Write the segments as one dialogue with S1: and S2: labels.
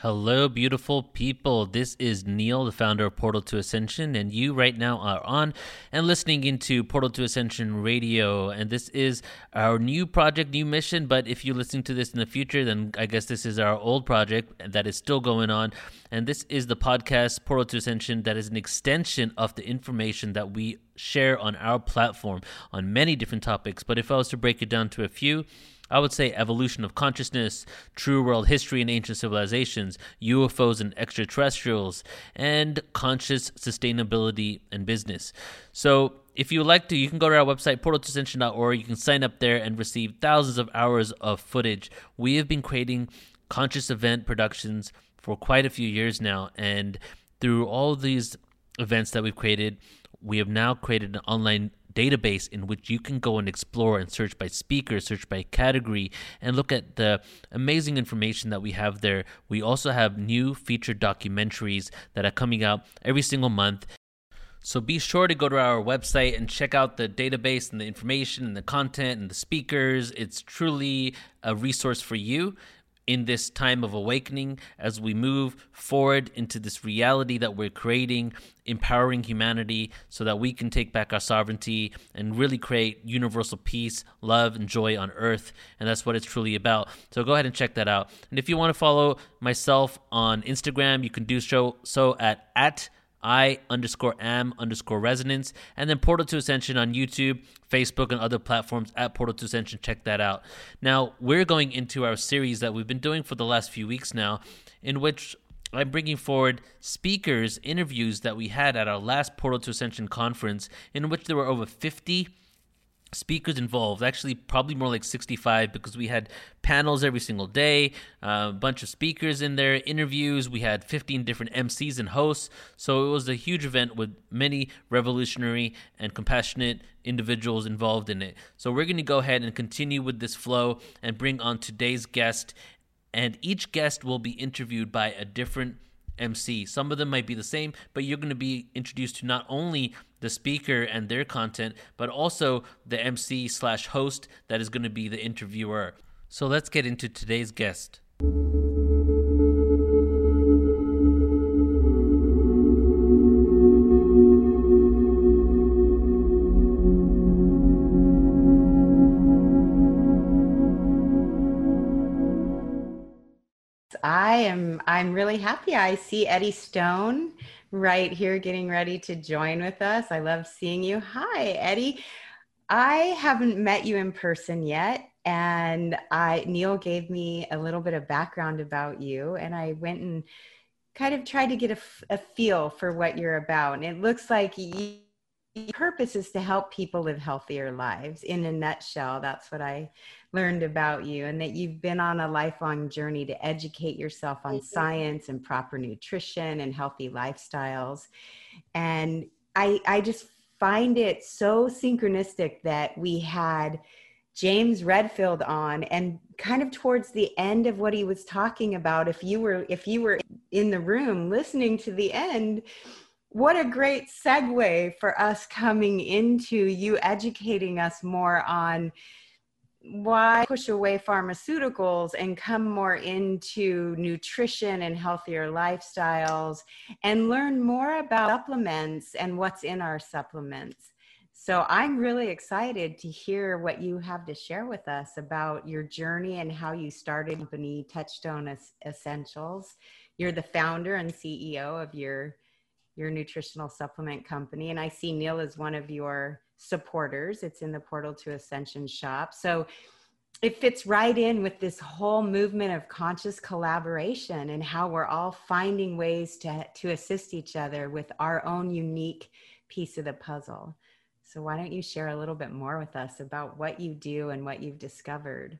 S1: Hello, beautiful people. This is Neil, the founder of Portal to Ascension, and you right now are on and listening into Portal to Ascension Radio. And this is our new project, new mission. But if you're listening to this in the future, then I guess this is our old project that is still going on. And this is the podcast, Portal to Ascension, that is an extension of the information that we share on our platform on many different topics. But if I was to break it down to a few, I would say evolution of consciousness, true world history and ancient civilizations, UFOs and extraterrestrials, and conscious sustainability and business. So, if you would like to, you can go to our website, portaltoascension.org. You can sign up there and receive thousands of hours of footage. We have been creating conscious event productions for quite a few years now. And through all these events that we've created, we have now created an online database in which you can go and explore and search by speaker, search by category, and look at the amazing information that we have there. We also have new featured documentaries that are coming out every single month. So be sure to go to our website and check out the database and the information and the content and the speakers. It's truly a resource for you in this time of awakening as we move forward into this reality that we're creating, empowering humanity so that we can take back our sovereignty and really create universal peace, love, and joy on earth. And that's what it's truly about. So go ahead and check that out. And if you want to follow myself on Instagram, you can do so, so at, at I underscore am underscore resonance, and then Portal to Ascension on YouTube, Facebook, and other platforms at Portal to Ascension. Check that out. Now, we're going into our series that we've been doing for the last few weeks now, in which I'm bringing forward speakers, interviews that we had at our last Portal to Ascension conference, in which there were over 50 speakers involved actually probably more like 65 because we had panels every single day uh, a bunch of speakers in there interviews we had 15 different mcs and hosts. So it was a huge event with many revolutionary and compassionate individuals involved in it. So we're going to go ahead and continue with this flow and bring on today's guest. And each guest will be interviewed by a different MC. Some of them might be the same, but you're going to be introduced to not only the speaker and their content, but also the MC slash host that is going to be the interviewer. So let's get into today's guest.
S2: Am I'm really happy. I see Eddie Stone right here getting ready to join with us. I love seeing you. Hi, Eddie. I haven't met you in person yet and I Neil gave me a little bit of background about you and I went and kind of tried to get a, a feel for what you're about. And it looks like you, your purpose is to help people live healthier lives. In a nutshell, that's what I learned about you and that you've been on a lifelong journey to educate yourself on science and proper nutrition and healthy lifestyles. And I, I just find it so synchronistic that we had James Redfield on and kind of towards the end of what he was talking about if you were if you were in the room listening to the end what a great segue for us coming into you educating us more on why push away pharmaceuticals and come more into nutrition and healthier lifestyles and learn more about supplements and what's in our supplements. So I'm really excited to hear what you have to share with us about your journey and how you started company Touchstone Essentials. You're the founder and CEO of your your nutritional supplement company and I see Neil as one of your supporters. It's in the Portal to Ascension shop. So it fits right in with this whole movement of conscious collaboration and how we're all finding ways to, to assist each other with our own unique piece of the puzzle. So, why don't you share a little bit more with us about what you do and what you've discovered?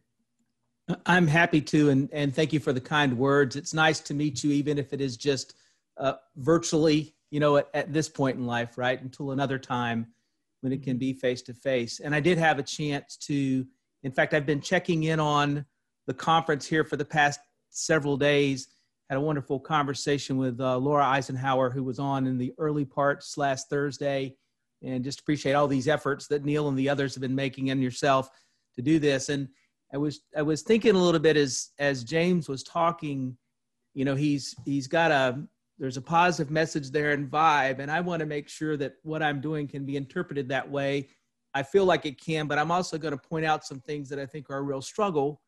S3: I'm happy to, and, and thank you for the kind words. It's nice to meet you, even if it is just uh, virtually, you know, at, at this point in life, right? Until another time when it can be face to face. And I did have a chance to, in fact, I've been checking in on the conference here for the past several days. Had a wonderful conversation with uh, Laura Eisenhower, who was on in the early parts last Thursday, and just appreciate all these efforts that Neil and the others have been making and yourself to do this. And I was I was thinking a little bit as as James was talking, you know, he's he's got a there's a positive message there and vibe, and I want to make sure that what I'm doing can be interpreted that way. I feel like it can, but I'm also going to point out some things that I think are a real struggle,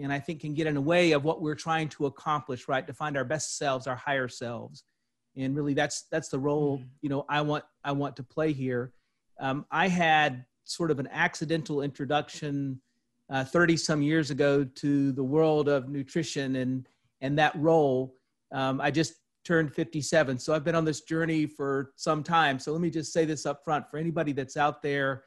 S3: and I think can get in the way of what we're trying to accomplish, right? To find our best selves, our higher selves, and really that's that's the role mm-hmm. you know I want I want to play here. Um, I had sort of an accidental introduction 30 uh, some years ago to the world of nutrition and and that role. Um, I just turned 57, so I've been on this journey for some time. So let me just say this up front for anybody that's out there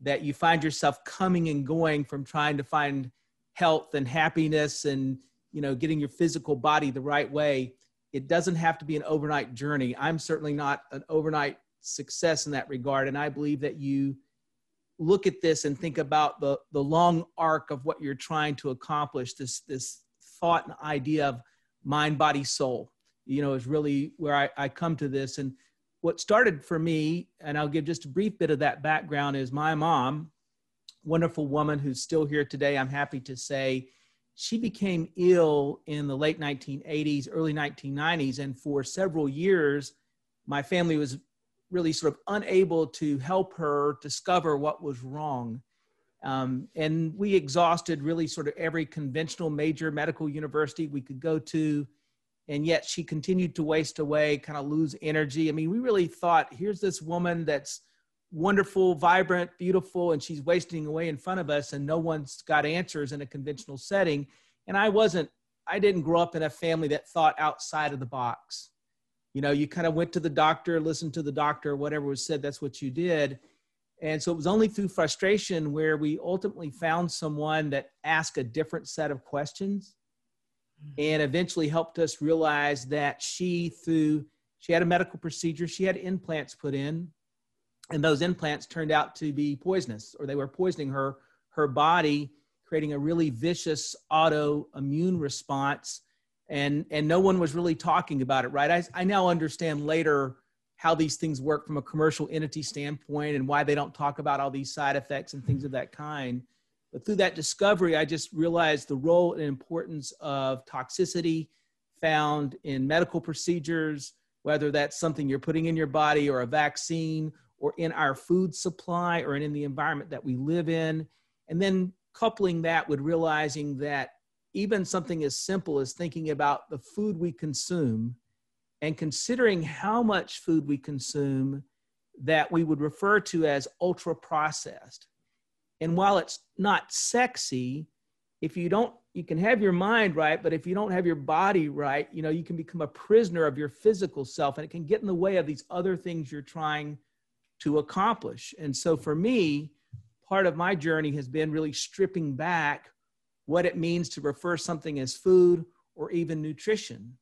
S3: that you find yourself coming and going from trying to find health and happiness and you know getting your physical body the right way. It doesn't have to be an overnight journey. I'm certainly not an overnight success in that regard. And i believe that you look at this and think about the the long arc of what you're trying to accomplish this this thought and idea of mind body soul you know is really where I, I come to this and what started for me and i'll give just a brief bit of that background is my mom wonderful woman who's still here today i'm happy to say she became ill in the late 1980s early 1990s and for several years my family was really sort of unable to help her discover what was wrong. Um, and we exhausted really sort of every conventional major medical university we could go to. And yet she continued to waste away, kind of lose energy. I mean, we really thought here's this woman that's wonderful, vibrant, beautiful, and she's wasting away in front of us, and no one's got answers in a conventional setting. And I wasn't, I didn't grow up in a family that thought outside of the box you know you kind of went to the doctor listened to the doctor whatever was said that's what you did and so it was only through frustration where we ultimately found someone that asked a different set of questions Mm-hmm. and eventually helped us realize that she through she had a medical procedure she had implants put in and those implants turned out to be poisonous or they were poisoning her her body creating a really vicious autoimmune response. And and no one was really talking about it right? I, I now understand later how these things work from a commercial entity standpoint and why they don't talk about all these side effects and things mm-hmm. of that kind but through that discovery i just realized the role and importance of toxicity found in medical procedures whether that's something you're putting in your body or a vaccine or in our food supply or in the environment that we live in and then coupling that with realizing that even something as simple as thinking about the food we consume and considering how much food we consume that we would refer to as ultra processed. And while it's not sexy, if you don't, you can have your mind right, but if you don't have your body right, you know, you can become a prisoner of your physical self and it can get in the way of these other things you're trying to accomplish. And so for me, part of my journey has been really stripping back what it means to refer something as food or even nutrition.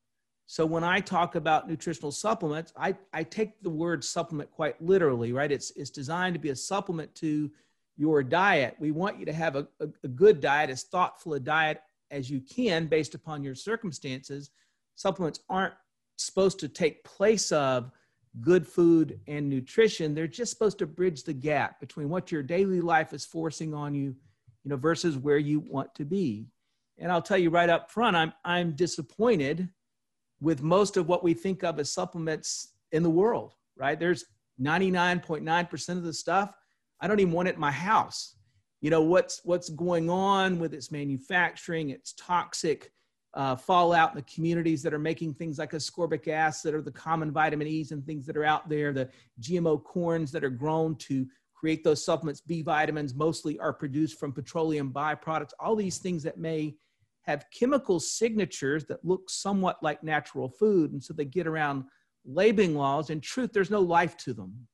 S3: So when I talk about nutritional supplements, I, I take the word supplement quite literally, right? It's, it's designed to be a supplement to your diet. We want you to have a, a, a good diet, as thoughtful a diet as you can based upon your circumstances. Supplements aren't supposed to take place of good food and nutrition. They're just supposed to bridge the gap between what your daily life is forcing on you you know, versus where you want to be. And I'll tell you right up front, I'm, I'm disappointed with most of what we think of as supplements in the world, right? There's 99.9% of the stuff, I don't even want it in my house. You know, what's, what's going on with its manufacturing, its toxic uh, fallout in the communities that are making things like ascorbic acid or the common vitamin E's and things that are out there, the GMO corns that are grown to create those supplements. B vitamins mostly are produced from petroleum byproducts, all these things that may have chemical signatures that look somewhat like natural food. And so they get around labeling laws. In truth, there's no life to them.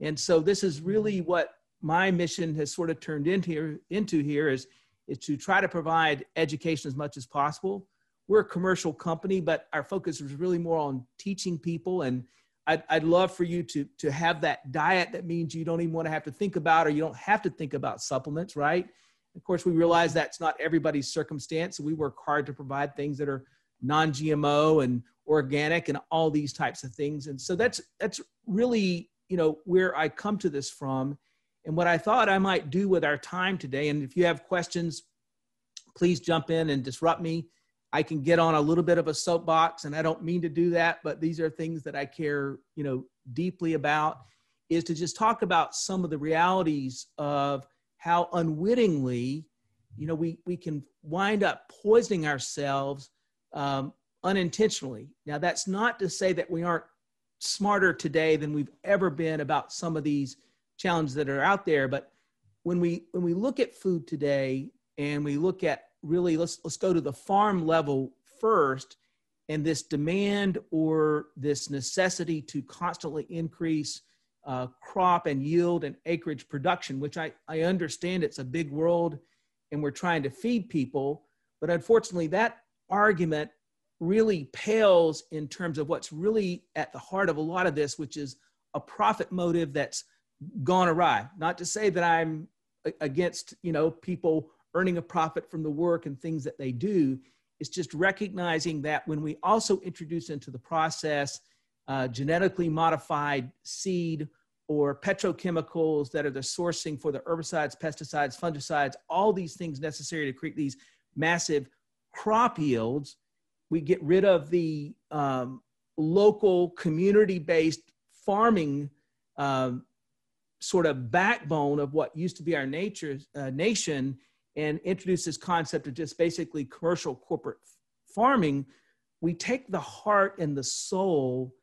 S3: And so this is really mm-hmm. what my mission has sort of turned into here, into here is, is to try to provide education as much as possible. We're a commercial company, but our focus is really more on teaching people and I'd, I'd love for you to, to have that diet that means you don't even want to have to think about or you don't have to think about supplements, right? Of course, we realize that's not everybody's circumstance. So we work hard to provide things that are non-GMO and organic and all these types of things. And so that's that's really, you know, where I come to this from. And what I thought I might do with our time today, and if you have questions, please jump in and disrupt me. I can get on a little bit of a soapbox, and I don't mean to do that, but these are things that I care, you know, deeply about. Is to just talk about some of the realities of how unwittingly, you know, we we can wind up poisoning ourselves um, unintentionally. Now, that's not to say that we aren't smarter today than we've ever been about some of these challenges that are out there, but when we when we look at food today and we look at really let's let's go to the farm level first and this demand or this necessity to constantly increase uh, crop and yield and acreage production which I, I understand it's a big world and we're trying to feed people. But unfortunately that argument really pales in terms of what's really at the heart of a lot of this which is a profit motive that's gone awry not to say that i'm against you know people earning a profit from the work and things that they do. It's just recognizing that when we also introduce into the process uh, genetically modified seed or petrochemicals that are the sourcing for the herbicides, pesticides, fungicides, all these things necessary to create these massive crop yields, we get rid of the um, local community based farming um, sort of backbone of what used to be our nature, uh, nation and introduce this concept of just basically commercial corporate farming, we take the heart and the soul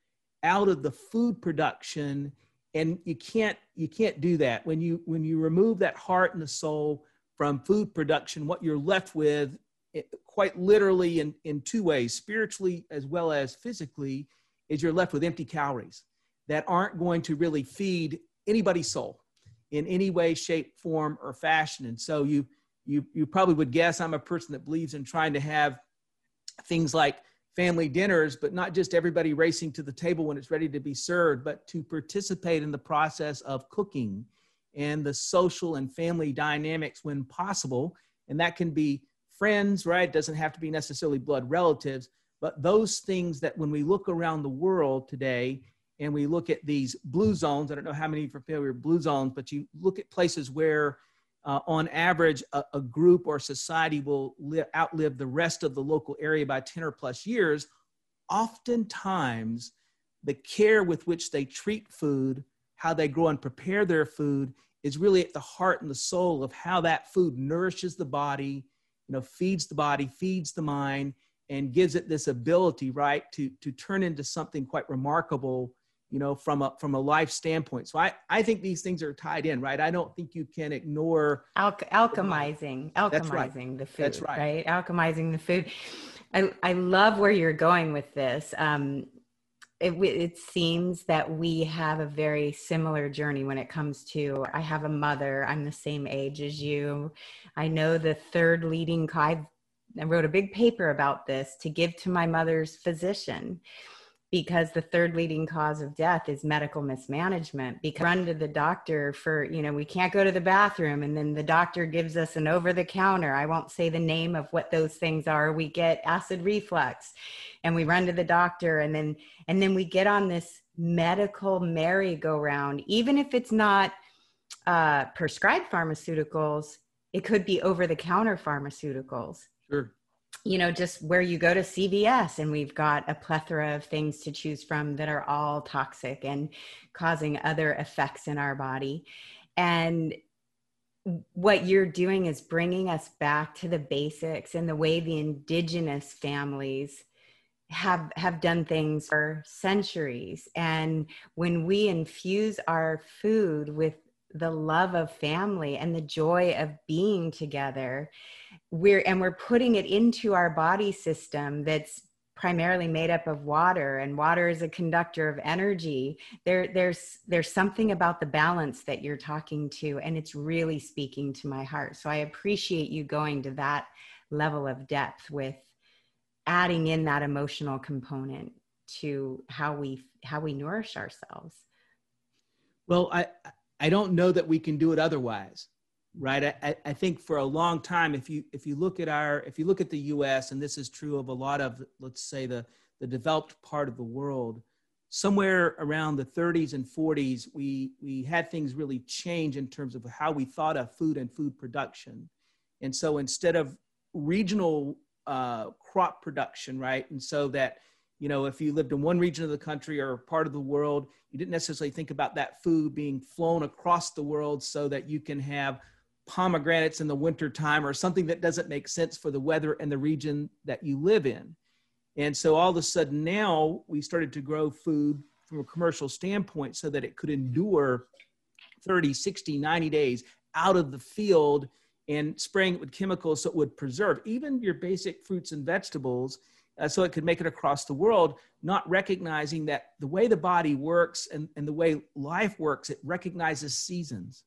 S3: out of the food production and you can't you can't do that. When you when you remove that heart and the soul from food production what you're left with quite literally in, in two ways spiritually as well as physically is you're left with empty calories that aren't going to really feed anybody's soul in any way shape form or fashion and so you you you probably would guess I'm a person that believes in trying to have things like family dinners, but not just everybody racing to the table when it's ready to be served, but to participate in the process of cooking and the social and family dynamics when possible. And that can be friends, right? Doesn't have to be necessarily blood relatives, but those things that when we look around the world today and we look at these blue zones, I don't know how many are familiar with blue zones, but you look at places where uh, on average, a, a, group or society will li- outlive the rest of the local area by 10 or plus years, oftentimes the care with which they treat food, how they grow and prepare their food, is really at the heart and the soul of how that food nourishes the body, you know, feeds the body, feeds the mind, and gives it this ability, right, to, to turn into something quite remarkable you know from a from a life standpoint. So i i think these things are tied in right? I don't think you can ignore
S2: Al- alchemizing alchemizing right. the food that's right. right? Alchemizing the food. I i love where you're going with this. Um it, it seems that we have a very similar journey when it comes to i have a mother i'm the same age as you. I know the third leading i wrote a big paper about this to give to my mother's physician because the third leading cause of death is medical mismanagement because run to the doctor for you know we can't go to the bathroom and then the doctor gives us an over the counter i won't say the name of what those things are. We get acid reflux and we run to the doctor and then and then we get on this medical merry-go-round. Even if it's not uh, prescribed pharmaceuticals it could be over the counter pharmaceuticals.
S3: Sure
S2: you know, just where you go to CVS and we've got a plethora of things to choose from that are all toxic and causing other effects in our body. And what you're doing is bringing us back to the basics and the way the indigenous families have have done things for centuries and when we infuse our food with the love of family and the joy of being together we're and we're putting it into our body system that's primarily made up of water and water is a conductor of energy. There there's there's something about the balance that you're talking to and it's really speaking to my heart. So i appreciate you going to that level of depth with adding in that emotional component to how we how we nourish ourselves.
S3: Well i i don't know that we can do it otherwise right I, I think for a long time if you if you look at our if you look at the us and this is true of a lot of let's say the the developed part of the world somewhere around the 30s and 40s we we had things really change in terms of how we thought of food and food production and so instead of regional uh, crop production, right? And so that, you know, if you lived in one region of the country or part of the world, you didn't necessarily think about that food being flown across the world so that you can have pomegranates in the wintertime or something that doesn't make sense for the weather and the region that you live in. And so all of a sudden now we started to grow food from a commercial standpoint so that it could endure 30, 60, 90 days out of the field and spraying it with chemicals so it would preserve even your basic fruits and vegetables uh, so it could make it across the world, not recognizing that the way the body works and, and the way life works, it recognizes seasons,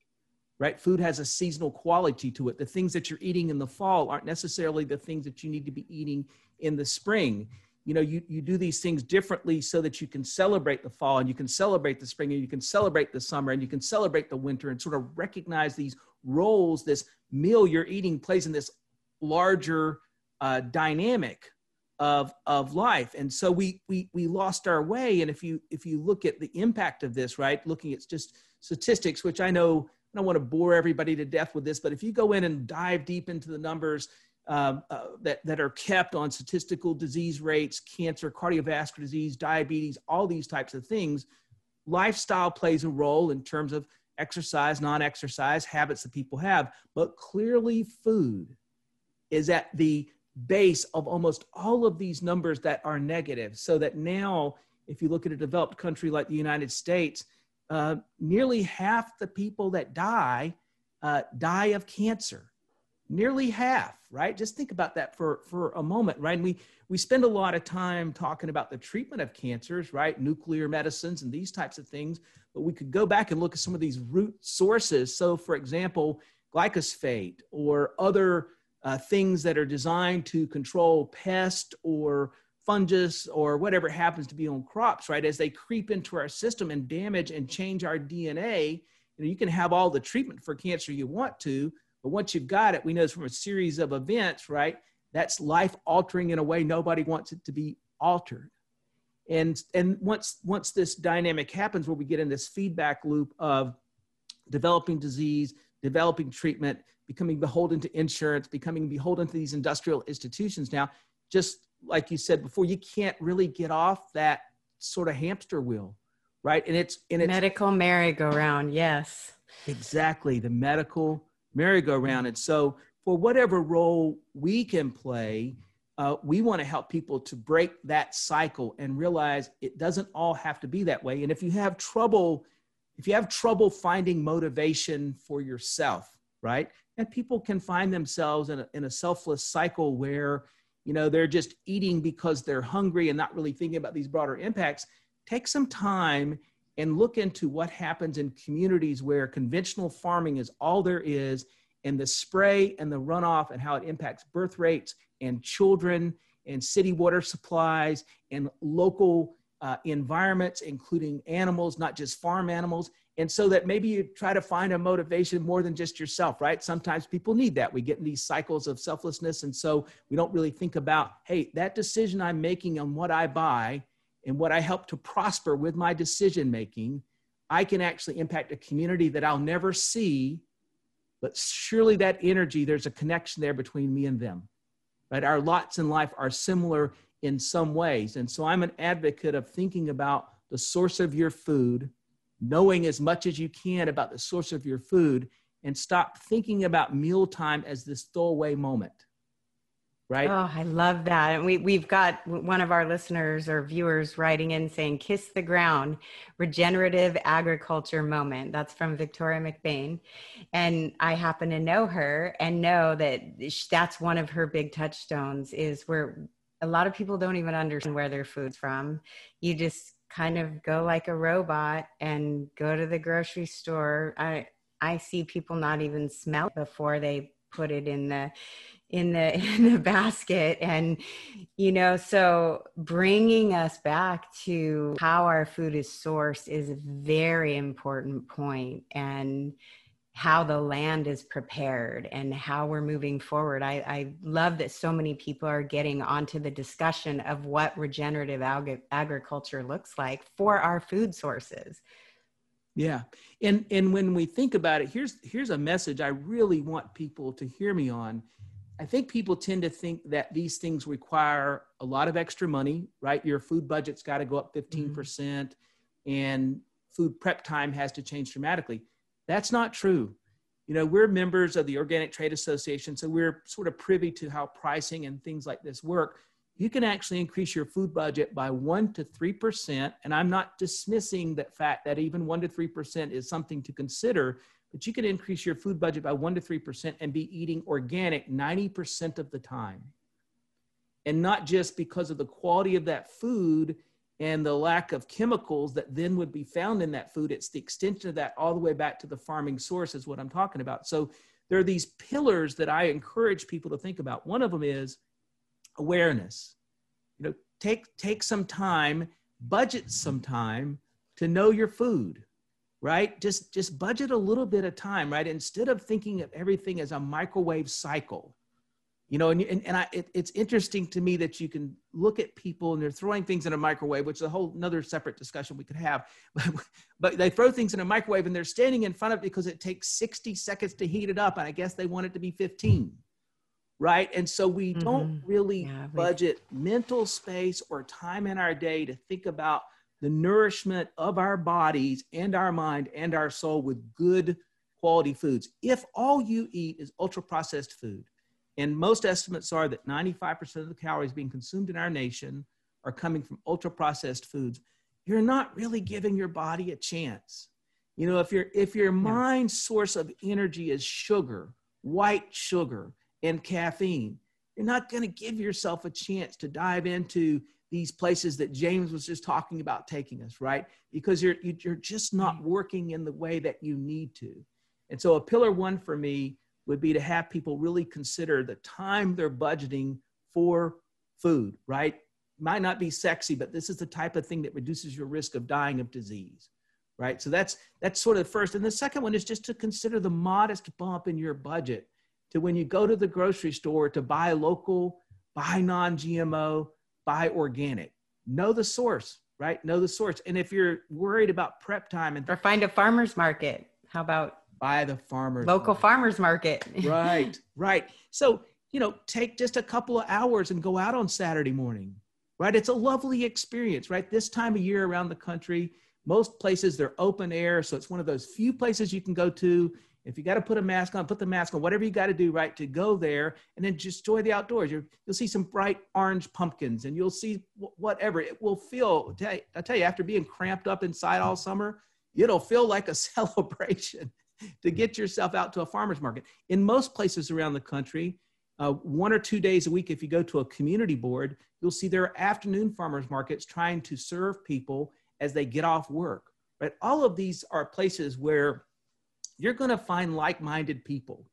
S3: right? Food has a seasonal quality to it. The things that you're eating in the fall aren't necessarily the things that you need to be eating in the spring you know you, you do these things differently so that you can celebrate the fall and you can celebrate the spring and you can celebrate the summer and you can celebrate the winter and sort of recognize these roles this meal you're eating plays in this larger uh, dynamic of of life and so we we we lost our way and if you if you look at the impact of this right looking at just statistics which i know i don't want to bore everybody to death with this but if you go in and dive deep into the numbers um, uh, that, that are kept on statistical disease rates, cancer, cardiovascular disease, diabetes, all these types of things. Lifestyle plays a role in terms of exercise, non exercise, habits that people have, but clearly food is at the base of almost all of these numbers that are negative. So that now, if you look at a developed country like the United States, uh, nearly half the people that die uh, die of cancer. Nearly half right? Just think about that for for a moment right? And we we spend a lot of time talking about the treatment of cancers right? Nuclear medicines and these types of things. But we could go back and look at some of these root sources. So for example glyphosate or other uh, things that are designed to control pest or fungus or whatever happens to be on crops right as they creep into our system and damage and change our dna you know you can have all the treatment for cancer you want to but once you've got it, we know it's from a series of events, right? That's life altering in a way nobody wants it to be altered. And, and once, once this dynamic happens where we get in this feedback loop of developing disease, developing treatment, becoming beholden to insurance, becoming beholden to these industrial institutions now, just like you said before, you can't really get off that sort of hamster wheel, right? And it's in it's
S2: medical merry-go-round, yes.
S3: Exactly, the medical merry-go-round. And so, for whatever role we can play, uh, we want to help people to break that cycle and realize it doesn't all have to be that way. And if you have trouble, if you have trouble finding motivation for yourself, right? And people can find themselves in a, in a selfless cycle where, you know, they're just eating because they're hungry and not really thinking about these broader impacts. Take some time and look into what happens in communities where conventional farming is all there is and the spray and the runoff and how it impacts birth rates and children and city water supplies and local uh, environments, including animals, not just farm animals. And so that maybe you try to find a motivation more than just yourself, right? Sometimes people need that. We get in these cycles of selflessness. And so we don't really think about, hey, that decision I'm making on what I buy and what I help to prosper with my decision making, I can actually impact a community that I'll never see. But surely that energy, there's a connection there between me and them. Right? Our lots in life are similar in some ways. And so I'm an advocate of thinking about the source of your food, knowing as much as you can about the source of your food, and stop thinking about mealtime as this throwaway moment right?
S2: Oh, I love that. And we, we've got one of our listeners or viewers writing in saying, Kiss the Ground, regenerative agriculture moment. That's from Victoria McBain. And I happen to know her and know that that's one of her big touchstones is where a lot of people don't even understand where their food's from. You just kind of go like a robot and go to the grocery store. I, I see people not even smell before they put it in the in the in the basket and you know so bringing us back to how our food is sourced is a very important point and how the land is prepared and how we're moving forward. I, I love that so many people are getting onto the discussion of what regenerative ag- agriculture looks like for our food sources.
S3: Yeah. And and when we think about it, here's here's a message I really want people to hear me on I think people tend to think that these things require a lot of extra money, right? Your food budget's got to go up 15%, percent mm-hmm. and food prep time has to change dramatically. That's not true. You know, we're members of the Organic Trade Association, so we're sort of privy to how pricing and things like this work. You can actually increase your food budget by one to three percent, and I'm not dismissing that fact that even one to three percent is something to consider. But you can increase your food budget by one to three percent and be eating organic 90% of the time. And not just because of the quality of that food and the lack of chemicals that then would be found in that food. It's the extension of that all the way back to the farming source, is what I'm talking about. So there are these pillars that I encourage people to think about. One of them is awareness. You know, take take some time, budget some time to know your food, right? Just just budget a little bit of time, right? Instead of thinking of everything as a microwave cycle you know and, and, and I, it, it's interesting to me that you can look at people and they're throwing things in a microwave which is a whole another separate discussion we could have. But, but they throw things in a microwave and they're standing in front of it because it takes 60 seconds to heat it up and i guess they want it to be 15 right? And so we mm-hmm. don't really yeah, budget mental space or time in our day to think about the nourishment of our bodies and our mind and our soul with good quality foods. If all you eat is ultra processed food and most estimates are that 95% of the calories being consumed in our nation are coming from ultra processed foods. You're not really giving your body a chance. You know, if your if your mind's source of energy is sugar, white sugar, and caffeine, you're not going to give yourself a chance to dive into these places that James was just talking about taking us, right? Because you're you're just not mm. working in the way that you need to. And so a pillar one for me would be to have people really consider the time they're budgeting for food, right? Might not be sexy, but this is the type of thing that reduces your risk of dying of disease, right? So that's that's sort of the first. And the second one is just to consider the modest bump in your budget to when you go to the grocery store to buy local, buy non-GMO, buy organic. Know the source, right? Know the source. And if you're worried about prep time and
S2: or find a farmer's market. How about
S3: by the farmers
S2: local market. farmers market.
S3: Right right. So you know take just a couple of hours and go out on saturday morning right? It's a lovely experience right? This time of year around the country most places they're open air so it's one of those few places you can go to. If you got to put a mask on put the mask on whatever you got to do right to go there and then just enjoy the outdoors. You will see some bright orange pumpkins and you'll see whatever. It will feel i tell you after being cramped up inside all summer it'll feel like a celebration to get yourself out to a farmer's market. In most places around the country, uh, one or two days a week, if you go to a community board, you'll see there are afternoon farmers markets trying to serve people as they get off work. Right? All of these are places where you're going to find like-minded people.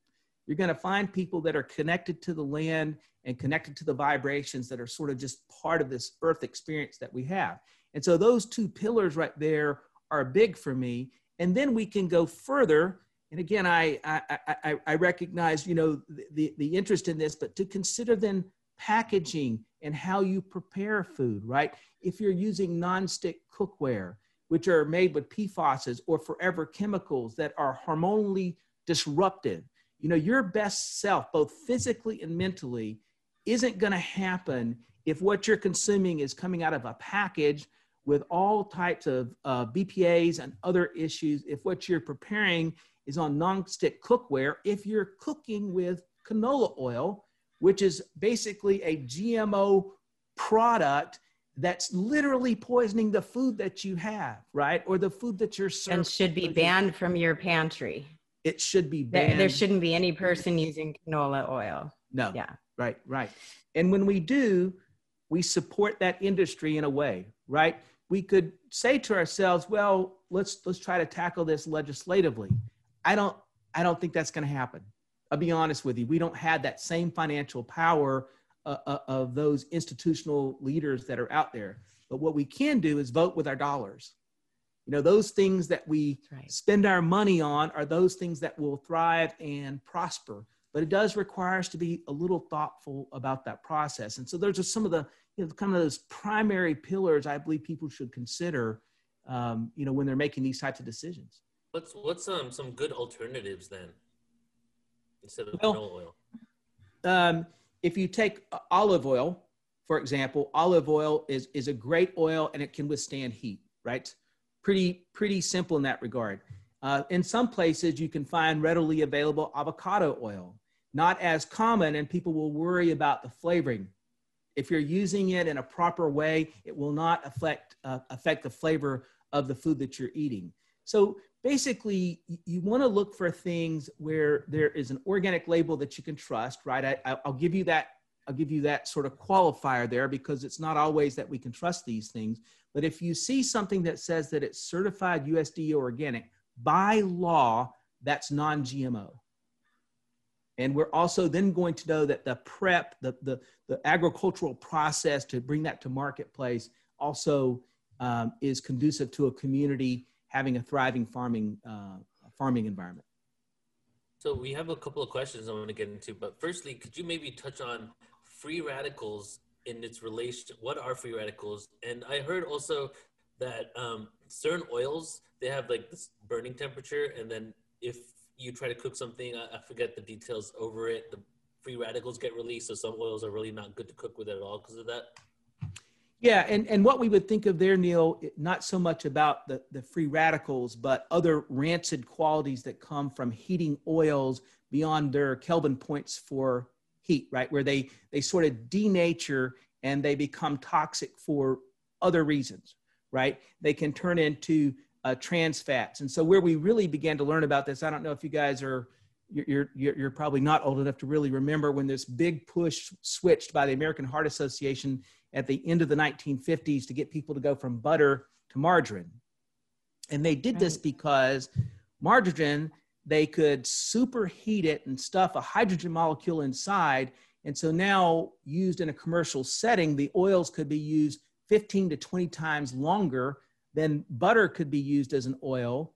S3: You're going to find people that are connected to the land and connected to the vibrations that are sort of just part of this earth experience that we have. And so those two pillars right there are big for me and then we can go further. And again i i i, I recognize you know the, the interest in this but to consider then packaging and how you prepare food right? If you're using nonstick cookware which are made with PFASs or forever chemicals that are hormonally disruptive you know your best self both physically and mentally isn't going to happen if what you're consuming is coming out of a package with all types of uh, BPAs and other issues if what you're preparing is on non-stick cookware, if you're cooking with canola oil, which is basically a GMO product that's literally poisoning the food that you have, right? Or the food that you're serving.
S2: And should be banned from your pantry.
S3: It should be banned.
S2: There, there shouldn't be any person using canola oil.
S3: No. Yeah. Right, right. And when we do, we support that industry in a way, right? We could say to ourselves, well, let's let's try to tackle this legislatively. I don't I don't think that's going to happen. I'll be honest with you. We don't have that same financial power uh, uh, of those institutional leaders that are out there. But what we can do is vote with our dollars. You know, those things that we right. spend our money on are those things that will thrive and prosper. But it does require us to be a little thoughtful about that process. And so those are some of the you know, kind of those primary pillars I believe people should consider, um, you know, when they're making these types of decisions.
S1: What's what's um some good alternatives then instead of well, oil?
S3: um, if you take olive oil, for example, olive oil is, is a great oil and it can withstand heat, right? Pretty, pretty simple in that regard. Uh, in some places, you can find readily available avocado oil. Not as common, and people will worry about the flavoring. If you're using it in a proper way, it will not affect, uh, affect the flavor of the food that you're eating. So basically, you want to look for things where there is an organic label that you can trust, right? I, will give you that. I'll give you that sort of qualifier there because it's not always that we can trust these things. But if you see something that says that it's certified USDA organic, by law, that's non GMO. And we're also then going to know that the prep, the, the, the agricultural process to bring that to marketplace also um, is conducive to a community having a thriving farming, uh, farming environment.
S1: So we have a couple of questions I want to get into, but firstly, could you maybe touch on free radicals in its relation? What are free radicals? And I heard also that um, certain oils they have like this burning temperature, and then if you try to cook something, I, I forget the details over it, the free radicals get released. So some oils are really not good to cook with at all because of that.
S3: Yeah, and, and what we would think of there, Neil, not so much about the, the free radicals, but other rancid qualities that come from heating oils beyond their Kelvin points for heat, right? Where they, they sort of denature and they become toxic for other reasons, right? They can turn into uh, trans fats. And so where we really began to learn about this, I don't know if you guys are, you're, you're, you're probably not old enough to really remember when this big push switched by the American Heart Association at the end of the 1950s to get people to go from butter to margarine. And they did this because margarine, they could superheat it and stuff a hydrogen molecule inside. And so now, used in a commercial setting, the oils could be used 15 to 20 times longer than butter could be used as an oil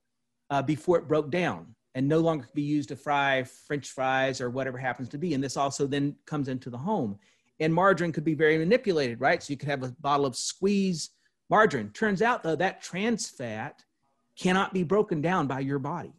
S3: uh, before it broke down and no longer could be used to fry French fries or whatever happens to be. And this also then comes into the home and margarine could be very manipulated, right? So you could have a bottle of squeeze margarine. Turns out, though, that trans fat cannot be broken down by your body.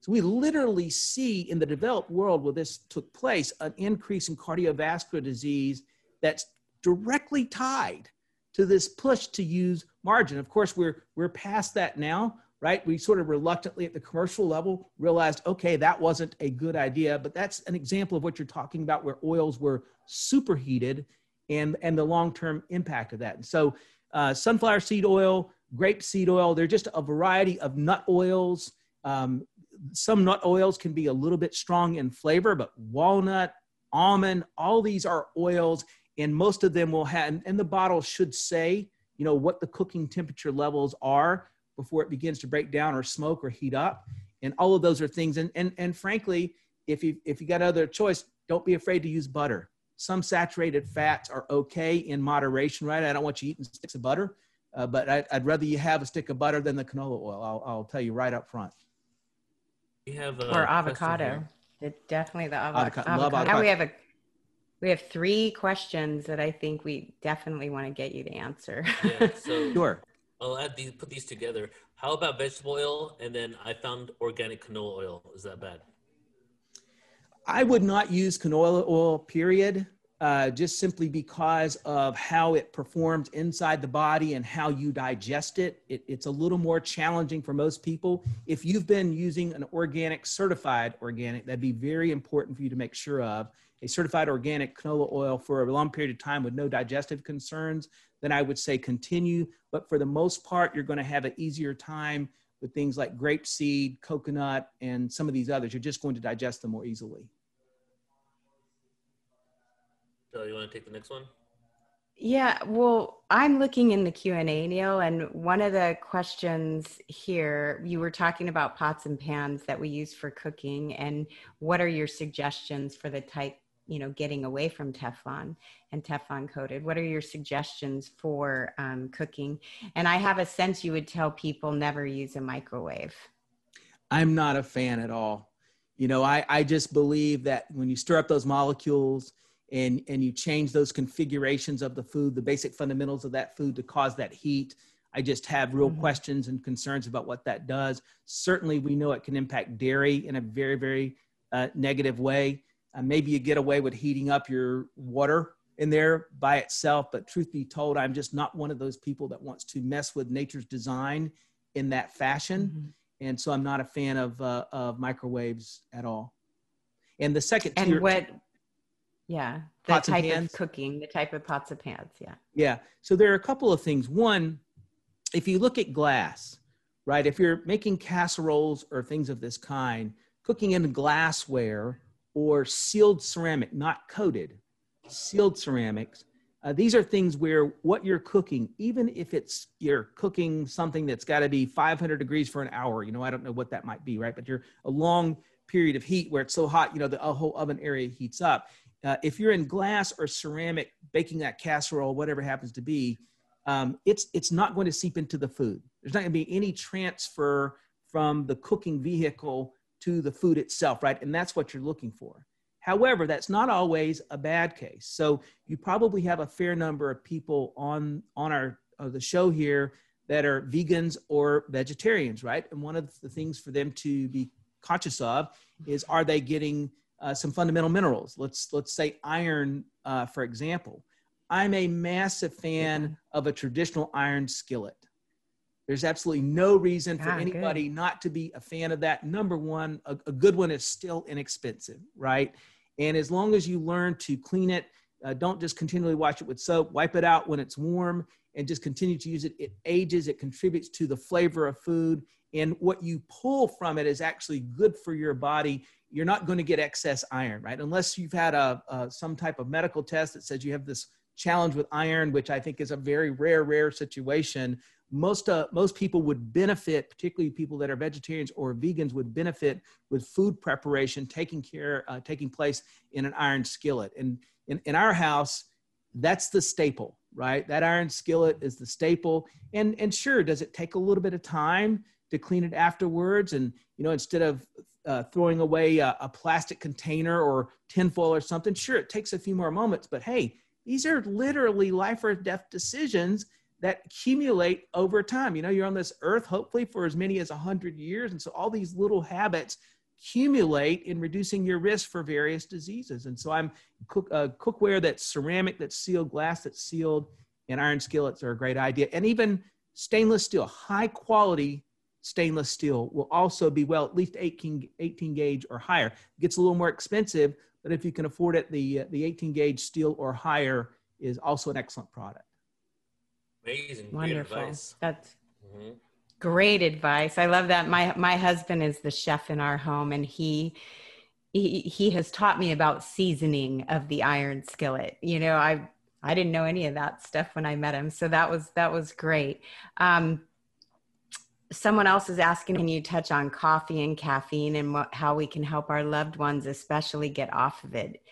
S3: So we literally see in the developed world where this took place an increase in cardiovascular disease that's directly tied to this push to use margin. Of course, we're we're past that now, right? We sort of reluctantly at the commercial level realized, okay, that wasn't a good idea, but that's an example of what you're talking about where oils were superheated and, and the long-term impact of that. And so uh, sunflower seed oil, grape seed oil, they're just a variety of nut oils. Um, some nut oils can be a little bit strong in flavor, but walnut, almond, all these are oils and most of them will have, and the bottle should say, you know, what the cooking temperature levels are before it begins to break down or smoke or heat up. And all of those are things. And, and, and frankly, if you, if you got other choice, don't be afraid to use butter. Some saturated fats are okay in moderation, right? I don't want you eating sticks of butter, uh, but I, would rather you have a stick of butter than the canola oil. I'll, I'll tell you right up front.
S2: We have or avocado. It, definitely the avocado. avocado.
S3: Love avocado.
S2: Now we have a we have three questions that I think we definitely want to get you to answer.
S1: Yeah, so
S3: sure.
S1: I'll add these, put these together. How about vegetable oil? And then I found organic canola oil. Is that bad?
S3: I would not use canola oil, period, uh, just simply because of how it performs inside the body and how you digest it. it. It's a little more challenging for most people. If you've been using an organic, certified organic, that'd be very important for you to make sure of a certified organic canola oil for a long period of time with no digestive concerns, then I would say continue. But for the most part, you're going to have an easier time with things like grapeseed, coconut, and some of these others. You're just going to digest them more easily.
S1: So you want to take the next one?
S2: Yeah, well, I'm looking in the Q&A, Neil, and one of the questions here, you were talking about pots and pans that we use for cooking, and what are your suggestions for the type you know getting away from teflon and teflon coated? What are your suggestions for um, cooking? And i have a sense you would tell people never use a microwave.
S3: I'm not a fan at all. You know i, I just believe that when you stir up those molecules and and you change those configurations of the food the basic fundamentals of that food to cause that heat i just have real mm-hmm. questions and concerns about what that does. Certainly we know it can impact dairy in a very very uh, negative way Uh, maybe you get away with heating up your water in there by itself, but truth be told, I'm just not one of those people that wants to mess with nature's design in that fashion. Mm-hmm. And so I'm not a fan of, uh, of microwaves at all. And the second
S2: and tier, what, yeah, the type of cooking, the type of pots and pans, yeah.
S3: Yeah. So there are a couple of things. One, if you look at glass, right, if you're making casseroles or things of this kind, cooking in glassware or sealed ceramic, not coated, sealed ceramics, uh, these are things where what you're cooking, even if it's you're cooking something that's got to be 500 degrees for an hour, you know, I don't know what that might be, right? But you're a long period of heat where it's so hot, you know, the whole oven area heats up. Uh, if you're in glass or ceramic baking that casserole, whatever happens to be, um, it's it's not going to seep into the food. There's not going to be any transfer from the cooking vehicle to the food itself, right? And that's what you're looking for. However, that's not always a bad case. So you probably have a fair number of people on on our uh, the show here that are vegans or vegetarians, right? And one of the things for them to be conscious of is are they getting uh, some fundamental minerals. Let's let's say iron, uh, for example. I'm a massive fan of a traditional iron skillet. There's absolutely no reason for ah, anybody good. not to be a fan of that. Number one, a, a, good one is still inexpensive, right? And as long as you learn to clean it, uh, don't just continually wash it with soap. Wipe it out when it's warm and just continue to use it. It ages. It contributes to the flavor of food, and what you pull from it is actually good for your body you're not going to get excess iron, right? Unless you've had a, a, some type of medical test that says you have this challenge with iron, which I think is a very rare, rare situation. Most uh, most people would benefit, particularly people that are vegetarians or vegans, would benefit with food preparation taking care, uh, taking place in an iron skillet. And in, in our house, that's the staple, right? That iron skillet is the staple. And and sure, does it take a little bit of time to clean it afterwards? And you know, instead of uh, throwing away a, a, plastic container or tinfoil or something. Sure, it takes a few more moments, but hey, these are literally life or death decisions that accumulate over time. You know, you're on this earth hopefully for as many as 100 years. And so all these little habits accumulate in reducing your risk for various diseases. And so I'm cook, uh, cookware that's ceramic, that's sealed, glass that's sealed, and iron skillets are a great idea. And even stainless steel, high quality stainless steel will also be well at least 18, 18 gauge or higher. It gets a little more expensive, but if you can afford it, the, the 18 gauge steel or higher is also an excellent product.
S1: Amazing.
S2: Wonderful. That's mm-hmm. great advice. I love that. My, my husband is the chef in our home and he, he, he has taught me about seasoning of the iron skillet. You know, I, I didn't know any of that stuff when I met him. So that was, that was great. Um, someone else is asking can you touch on coffee and caffeine and what, how we can help our loved ones especially get off of it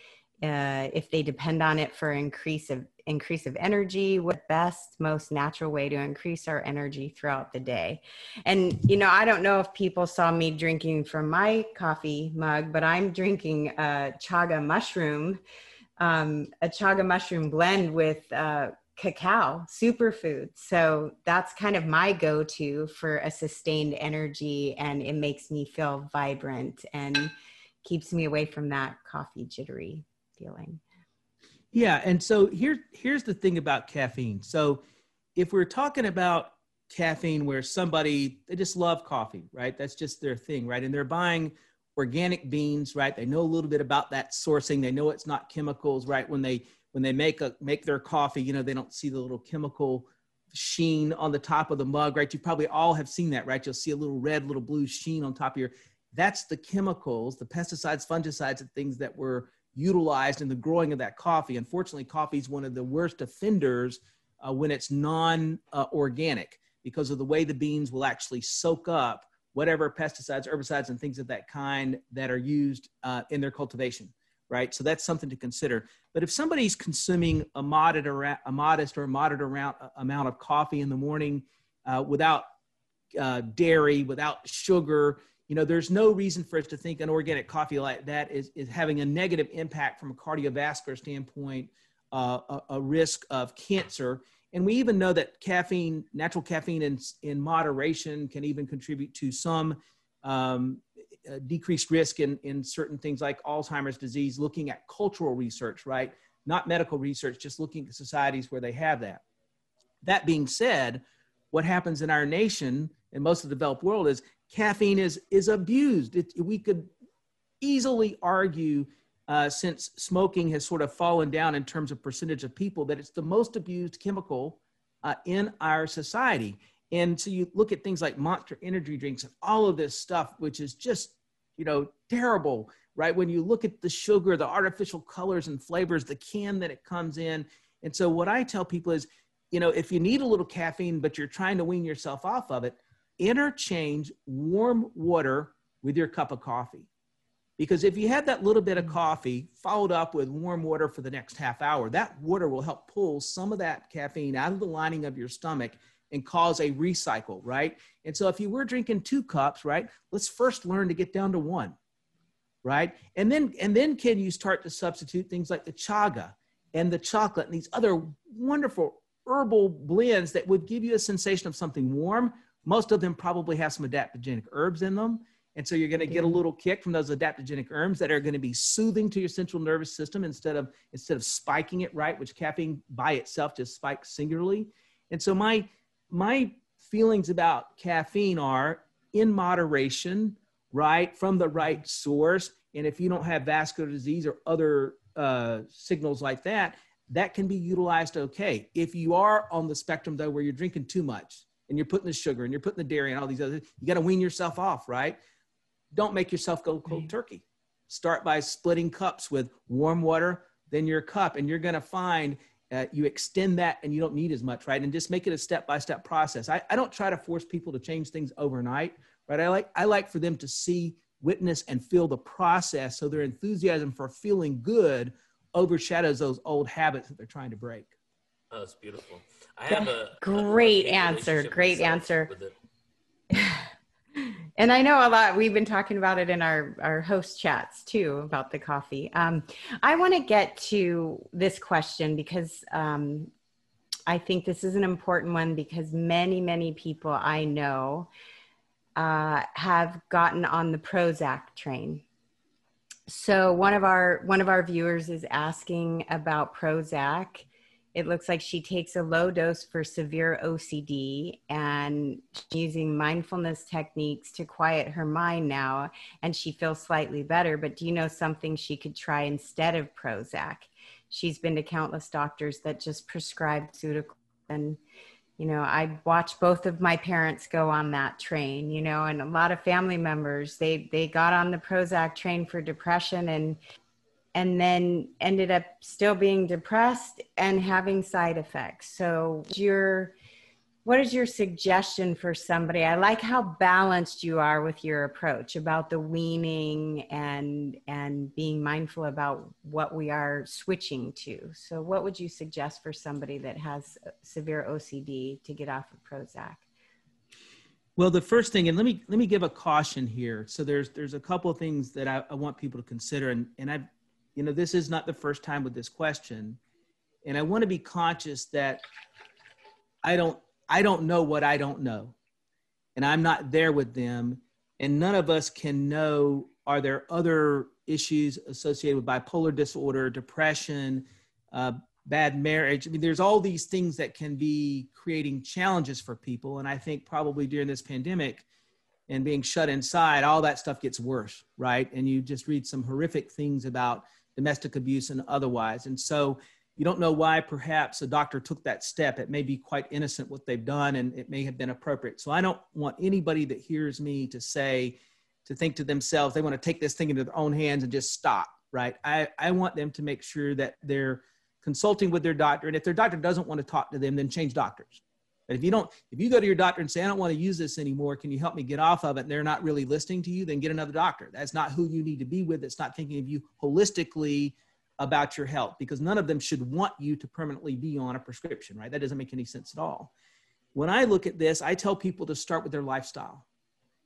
S2: uh, if they depend on it for increase of increase of energy what best most natural way to increase our energy throughout the day. And you know i don't know if people saw me drinking from my coffee mug but i'm drinking a chaga mushroom um, a chaga mushroom blend with uh, cacao superfood. So that's kind of my go-to for a sustained energy and it makes me feel vibrant and keeps me away from that coffee jittery feeling
S3: yeah and so here here's the thing about caffeine so if we're talking about caffeine where somebody they just love coffee right that's just their thing right and they're buying organic beans right they know a little bit about that sourcing they know it's not chemicals right when they when they make a make their coffee, you know, they don't see the little chemical sheen on the top of the mug, right? You probably all have seen that, right? You'll see a little red, little blue sheen on top of your. That's the chemicals, the pesticides, fungicides, and things that were utilized in the growing of that coffee. Unfortunately, coffee is one of the worst offenders uh, when it's non-organic uh, because of the way the beans will actually soak up whatever pesticides, herbicides, and things of that kind that are used uh, in their cultivation right? So that's something to consider. But if somebody's consuming a modest, a modest or moderate amount, amount of coffee in the morning uh, without uh, dairy, without sugar, you know, there's no reason for us to think an organic coffee like that is, is having a negative impact from a cardiovascular standpoint, uh, a, a, risk of cancer. And we even know that caffeine, natural caffeine in, in moderation can even contribute to some um, uh, decreased risk in, in certain things like Alzheimer's disease, looking at cultural research, right? Not medical research, just looking at societies where they have that. That being said, what happens in our nation and most of the developed world is caffeine is, is abused. It, we could easily argue uh, since smoking has sort of fallen down in terms of percentage of people that it's the most abused chemical uh, in our society. And so you look at things like monster energy drinks and all of this stuff, which is just, you know, terrible, right? When you look at the sugar, the artificial colors and flavors, the can that it comes in. And so what I tell people is, you know, if you need a little caffeine, but you're trying to wean yourself off of it, interchange warm water with your cup of coffee. Because if you have that little bit of mm. coffee followed up with warm water for the next half hour, that water will help pull some of that caffeine out of the lining of your stomach and cause a recycle, right? And so if you were drinking two cups, right, let's first learn to get down to one, right? And then and then can you start to substitute things like the chaga and the chocolate and these other wonderful herbal blends that would give you a sensation of something warm. Most of them probably have some adaptogenic herbs in them. And so you're going to get a little kick from those adaptogenic herbs that are going to be soothing to your central nervous system instead of instead of spiking it, right? Which caffeine by itself just spikes singularly. And so my my feelings about caffeine are in moderation, right, from the right source. And if you don't have vascular disease or other uh, signals like that, that can be utilized okay. If you are on the spectrum though, where you're drinking too much and you're putting the sugar and you're putting the dairy and all these other, you got to wean yourself off, right? Don't make yourself go cold turkey. Start by splitting cups with warm water, then your cup, and you're going to find uh, you extend that and you don't need as much, right? And just make it a step by step process. I, I don't try to force people to change things overnight, right? I like I like for them to see, witness, and feel the process, so their enthusiasm for feeling good overshadows those old habits that they're trying to break.
S1: Oh, that's beautiful. I have a
S2: great a answer. Great answer. and I know a lot. We've been talking about it in our our host chats too about the coffee. Um, I want to get to this question because um, I think this is an important one because many many people I know uh, have gotten on the Prozac train. So one of our one of our viewers is asking about Prozac it looks like she takes a low dose for severe OCD and she's using mindfulness techniques to quiet her mind now, and she feels slightly better. But do you know something she could try instead of Prozac? She's been to countless doctors that just prescribe pseudocrem and you know i watched both of my parents go on that train you know and a lot of family members they they got on the prozac train for depression and and then ended up still being depressed and having side effects. So your what is your suggestion for somebody? I like how balanced you are with your approach about the weaning and and being mindful about what we are switching to. So what would you suggest for somebody that has severe OCD to get off of Prozac?
S3: Well, the first thing, and let me let me give a caution here. So there's there's a couple of things that I, I want people to consider, and and I've you know, this is not the first time with this question. And I want to be conscious that I don't, I don't know what I don't know. And I'm not there with them. And none of us can know are there other issues associated with bipolar disorder, depression, uh, bad marriage. I mean, there's all these things that can be creating challenges for people. And I think probably during this pandemic, and being shut inside, all that stuff gets worse, right? And you just read some horrific things about domestic abuse and otherwise. And so you don't know why perhaps a doctor took that step. It may be quite innocent what they've done and it may have been appropriate. So I don't want anybody that hears me to say, to think to themselves, they want to take this thing into their own hands and just stop, right? I, I want them to make sure that they're consulting with their doctor. And if their doctor doesn't want to talk to them, then change doctors. But if you don't, if you go to your doctor and say, I don't want to use this anymore, can you help me get off of it? And they're not really listening to you, then get another doctor. That's not who you need to be with. It's not thinking of you holistically about your health because none of them should want you to permanently be on a prescription, right? That doesn't make any sense at all. When I look at this, I tell people to start with their lifestyle.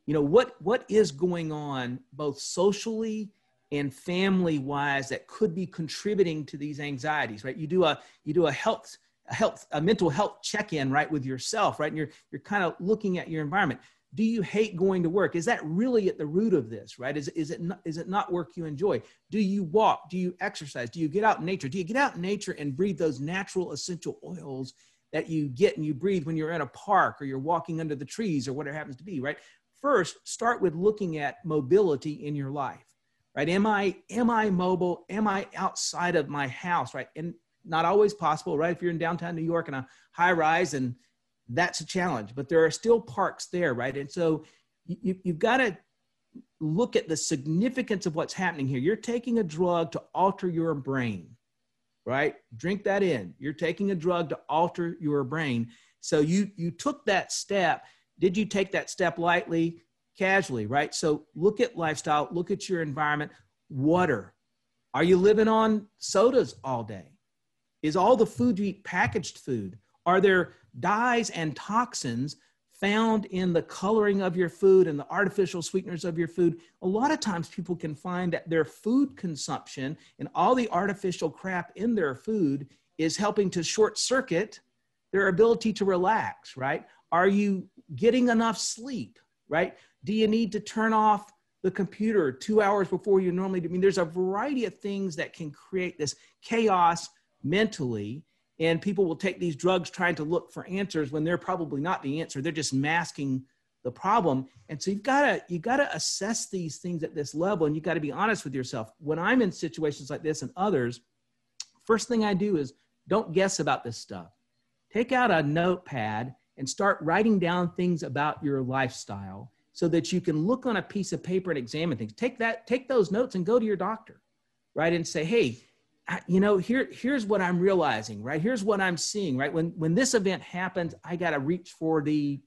S3: You know, what what is going on both socially and family wise that could be contributing to these anxieties, right? You do a you do a health a health a mental health check-in right with yourself right and you're you're kind of looking at your environment Do you hate going to work? Is that really at the root of this, right? Is, is, it, not, is it not work you enjoy? Do you walk? Do you exercise? Do you get out in nature? Do you get out in nature and breathe those natural essential oils that you get and you breathe when you're in a park or you're walking under the trees or whatever happens to be, right? First, start with looking at mobility in your life, right? Am I am I mobile? Am I outside of my house, right? And not always possible, right? If you're in downtown New York in a high rise, and that's a challenge. But there are still parks there, right? And so you, you've got to look at the significance of what's happening here. You're taking a drug to alter your brain, right? Drink that in. You're taking a drug to alter your brain. So you you took that step. Did you take that step lightly, casually, right? So look at lifestyle, look at your environment. Water. Are you living on sodas all day? Is all the food you eat packaged food? Are there dyes and toxins found in the coloring of your food and the artificial sweeteners of your food? A lot of times people can find that their food consumption and all the artificial crap in their food is helping to short circuit their ability to relax, right? Are you getting enough sleep, right? Do you need to turn off the computer two hours before you normally do? I mean, there's a variety of things that can create this chaos mentally and people will take these drugs trying to look for answers when they're probably not the answer. They're just masking the problem. And so you've got to you got to assess these things at this level and you got to be honest with yourself. When i'm in situations like this and others first thing i do is don't guess about this stuff. Take out a notepad and start writing down things about your lifestyle so that you can look on a piece of paper and examine things. Take that take those notes and go to your doctor right and say hey you know here here's what i'm realizing right? Here's what i'm seeing right? When when this event happens i got to reach for the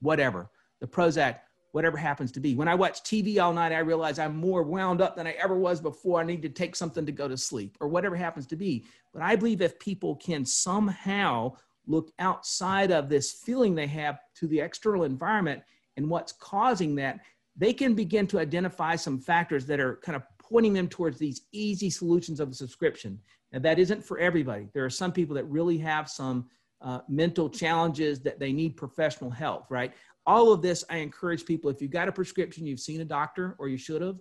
S3: whatever the prozac whatever happens to be. When i watch tv all night i realize i'm more wound up than i ever was before. I need to take something to go to sleep or whatever happens to be. But i believe if people can somehow look outside of this feeling they have to the external environment and what's causing that they can begin to identify some factors that are kind of pointing them towards these easy solutions of a subscription. And that isn't for everybody. There are some people that really have some uh, mental challenges that they need professional help, right? All of this, I encourage people if you've got a prescription, you've seen a doctor or you should have,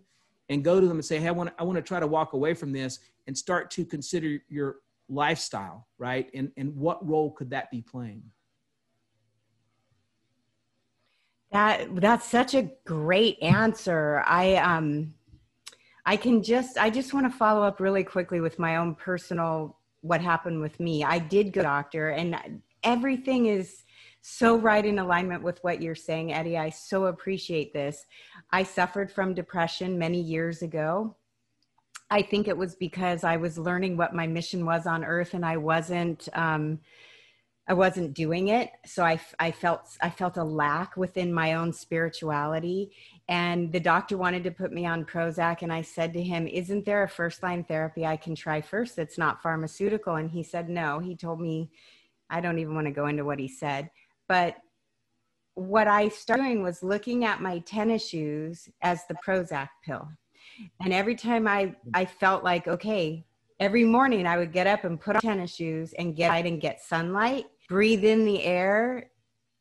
S3: and go to them and say, hey, I want, I want to try to walk away from this and start to consider your lifestyle, right? And, and what role could that be playing?
S2: That that's such a great answer. I um I can just, I just want to follow up really quickly with my own personal, what happened with me. I did go doctor and everything is so right in alignment with what you're saying, Eddie. I so appreciate this. I suffered from depression many years ago. I think it was because I was learning what my mission was on earth and I wasn't, um, I wasn't doing it. So I, I felt, I felt a lack within my own spirituality and the doctor wanted to put me on Prozac. And I said to him, Isn't there a first line therapy I can try first that's not pharmaceutical? And he said, No. He told me, I don't even want to go into what he said. But what I started doing was looking at my tennis shoes as the Prozac pill. And every time I, I felt like, okay, every morning I would get up and put on tennis shoes and get out and get sunlight, breathe in the air,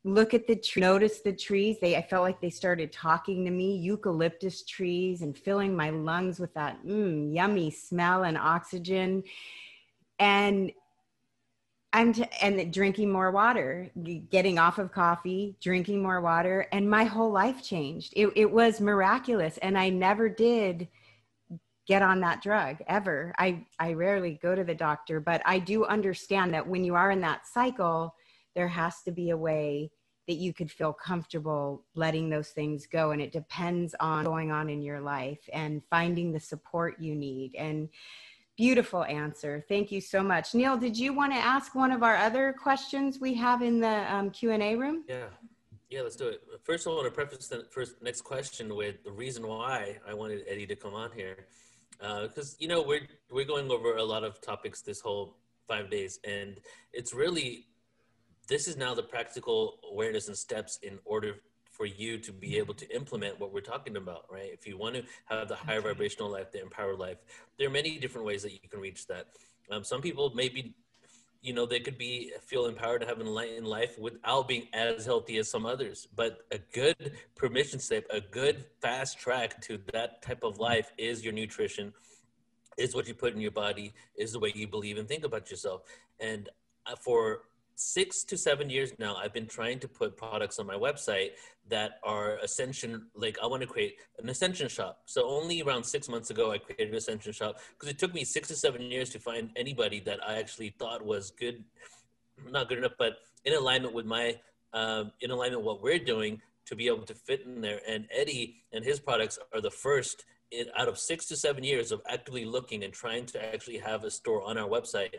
S2: look at the tree, notice the trees. They, I felt like they started talking to me, eucalyptus trees, and filling my lungs with that mm, yummy smell and oxygen. And I'm t- and drinking more water, getting off of coffee, drinking more water, and my whole life changed. It, it was miraculous, and I never did get on that drug ever. I I rarely go to the doctor, but I do understand that when you are in that cycle, there has to be a way that you could feel comfortable letting those things go and it depends on going on in your life and finding the support you need. And beautiful answer. Thank you so much. Neil did you want to ask one of our other questions we have in the um, q&a room?
S1: Yeah. Yeah let's do it. First i want to preface the first next question with the reason why i wanted eddie to come on here. Because uh, you know we're we're going over a lot of topics this whole five days and it's really this is now the practical awareness and steps in order for you to be able to implement what we're talking about, right? If you want to have the higher vibrational life, the empowered life, there are many different ways that you can reach that. Um, some people maybe you know they could be feel empowered to have an enlightened life without being as healthy as some others but a good permission slip a good fast track to that type of life is your nutrition is what you put in your body is the way you believe and think about yourself and uh, for six to seven years now, I've been trying to put products on my website that are ascension. Like I want to create an ascension shop. So only around six months ago, I created an ascension shop because it took me six to seven years to find anybody that I actually thought was good, not good enough, but in alignment with my, um, in alignment with what we're doing to be able to fit in there. And Eddie and his products are the first out of six to seven years of actively looking and trying to actually have a store on our website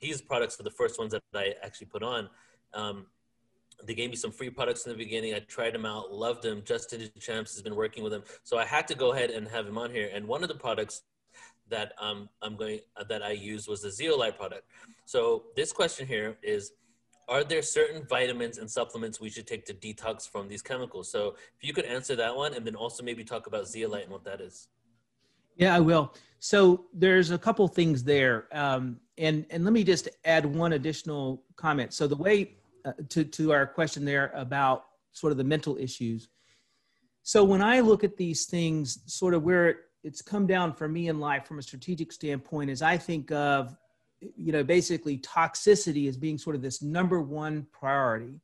S1: his products were the first ones that I actually put on. Um, they gave me some free products in the beginning. I tried them out, loved them. Justin Champs has been working with them, so I had to go ahead and have him on here. And one of the products that um, I'm going uh, that I used was the Zeolite product. So this question here is: Are there certain vitamins and supplements we should take to detox from these chemicals? So if you could answer that one, and then also maybe talk about zeolite and what that is.
S3: Yeah, I will. So there's a couple things there, um, and and let me just add one additional comment. So the way uh, to to our question there about sort of the mental issues. So when I look at these things, sort of where it's come down for me in life from a strategic standpoint, is I think of you know basically toxicity as being sort of this number one priority.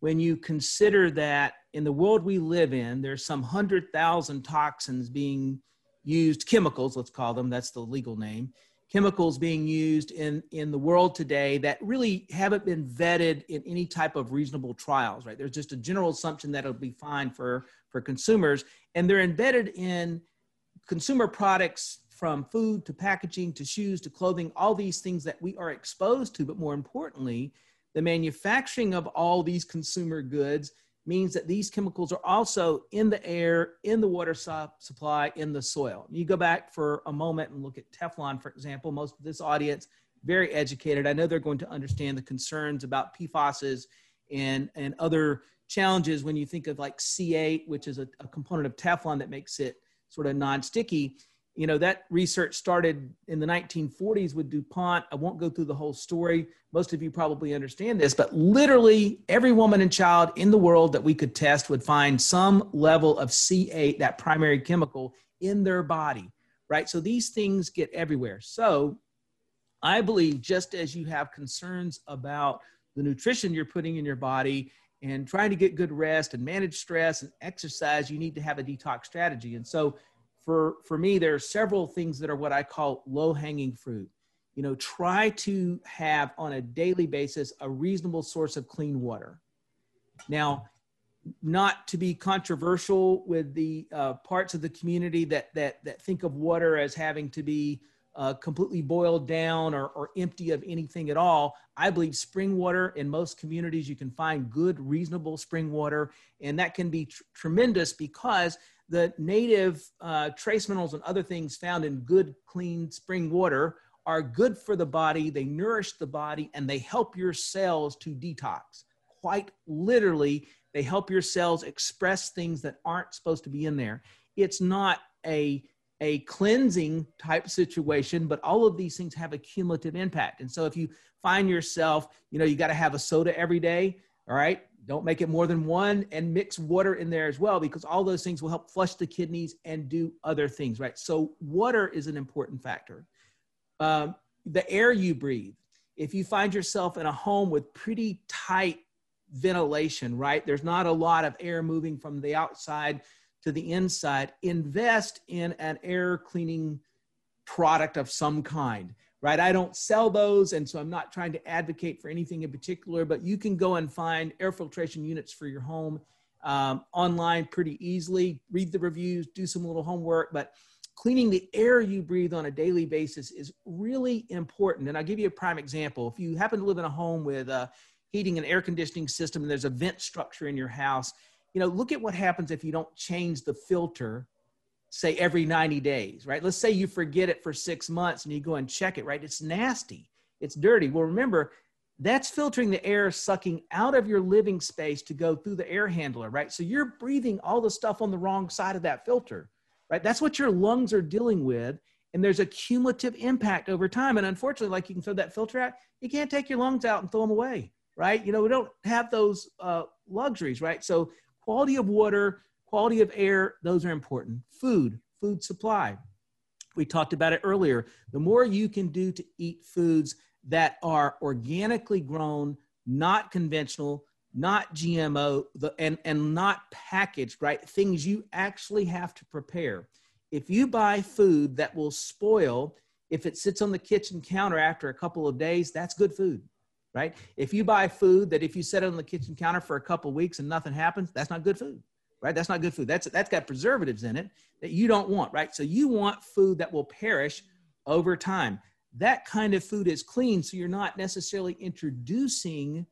S3: When you consider that in the world we live in, there's some hundred thousand toxins being used chemicals, let's call them, that's the legal name, chemicals being used in, in the world today that really haven't been vetted in any type of reasonable trials, right? There's just a general assumption that it'll be fine for, for consumers, and they're embedded in consumer products from food to packaging to shoes to clothing, all these things that we are exposed to, but more importantly, the manufacturing of all these consumer goods means that these chemicals are also in the air, in the water su- supply, in the soil. You go back for a moment and look at Teflon, for example. Most of this audience, very educated. I know they're going to understand the concerns about PFASs and, and other challenges when you think of like C8, which is a, a component of Teflon that makes it sort of non-sticky you know that research started in the 1940s with dupont. I won't go through the whole story. Most of you probably understand this but literally every woman and child in the world that we could test would find some level of c8 that primary chemical in their body right? So these things get everywhere. So i believe just as you have concerns about the nutrition you're putting in your body and trying to get good rest and manage stress and exercise you need to have a detox strategy. And so for for me there are several things that are what i call low hanging fruit you know try to have on a daily basis a reasonable source of clean water now not to be controversial with the uh, parts of the community that that that think of water as having to be uh, completely boiled down or, or empty of anything at all. I believe spring water in most communities, you can find good, reasonable spring water, and that can be tr- tremendous because the native uh, trace minerals and other things found in good, clean spring water are good for the body. They nourish the body and they help your cells to detox. Quite literally, they help your cells express things that aren't supposed to be in there. It's not a a cleansing type situation, but all of these things have a cumulative impact. And so if you find yourself, you know, you got to have a soda every day, all right, don't make it more than one and mix water in there as well because all those things will help flush the kidneys and do other things, right? So, water is an important factor. Um, the air you breathe. If you find yourself in a home with pretty tight ventilation, right? There's not a lot of air moving from the outside to the inside. Invest in an air cleaning product of some kind right? I don't sell those, and so I'm not trying to advocate for anything in particular, but you can go and find air filtration units for your home um, online pretty easily. Read the reviews, do some little homework, but cleaning the air you breathe on a daily basis is really important. And I'll give you a prime example. If you happen to live in a home with a heating and air conditioning system and there's a vent structure in your house, you know, look at what happens if you don't change the filter say every 90 days, right? Let's say you forget it for six months and you go and check it, right? It's nasty, it's dirty. Well, remember, that's filtering the air sucking out of your living space to go through the air handler, right? So you're breathing all the stuff on the wrong side of that filter, right? That's what your lungs are dealing with. And there's a cumulative impact over time. And unfortunately, like you can throw that filter out, you can't take your lungs out and throw them away, right? You know, we don't have those uh, luxuries, right? So quality of water, quality of air, those are important. Food, food supply. We talked about it earlier. The more you can do to eat foods that are organically grown, not conventional, not GMO, the, and, and not packaged, right? Things you actually have to prepare. If you buy food that will spoil, if it sits on the kitchen counter after a couple of days, that's good food, right? If you buy food that if you set it on the kitchen counter for a couple of weeks and nothing happens, that's not good food, right? That's not good food. That's, that's got preservatives in it that you don't want, right? So you want food that will perish over time. That kind of food is clean, so you're not necessarily introducing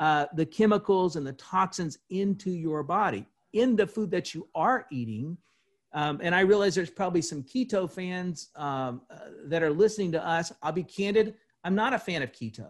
S3: uh, the chemicals and the toxins into your body in the food that you are eating. Um, and I realize there's probably some keto fans um, uh, that are listening to us. I'll be candid, I'm not a fan of keto.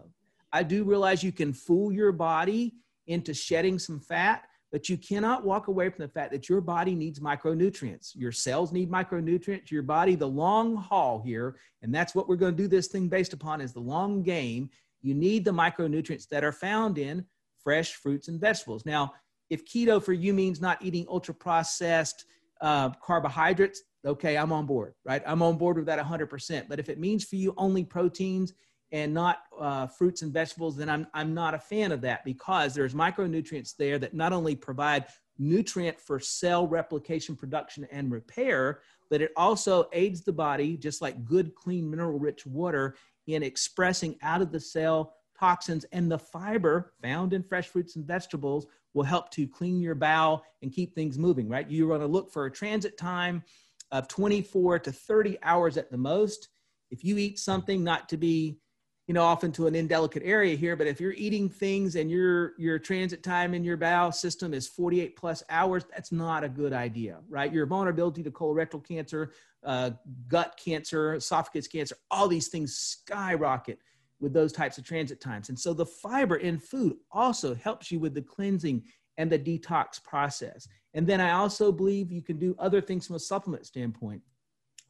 S3: I do realize you can fool your body into shedding some fat, but you cannot walk away from the fact that your body needs micronutrients. Your cells need micronutrients. Your body, the long haul here, and that's what we're going to do this thing based upon is the long game you need the micronutrients that are found in fresh fruits and vegetables. Now, if keto for you means not eating ultra processed uh, carbohydrates, okay, I'm on board, right? I'm on board with that 100%. But if it means for you only proteins and not uh, fruits and vegetables, then I'm, I'm not a fan of that because there's micronutrients there that not only provide nutrient for cell replication, production, and repair, but it also aids the body, just like good, clean, mineral rich water, in expressing out of the cell toxins. And the fiber found in fresh fruits and vegetables will help to clean your bowel and keep things moving right? You're going to look for a transit time of 24 to 30 hours at the most. If you eat something not to be you know off into an indelicate area here but if you're eating things and your your transit time in your bowel system is 48 plus hours that's not a good idea right your vulnerability to colorectal cancer uh, gut cancer, esophagus cancer, all these things skyrocket with those types of transit times. And so the fiber in food also helps you with the cleansing and the detox process. And then I also believe you can do other things from a supplement standpoint.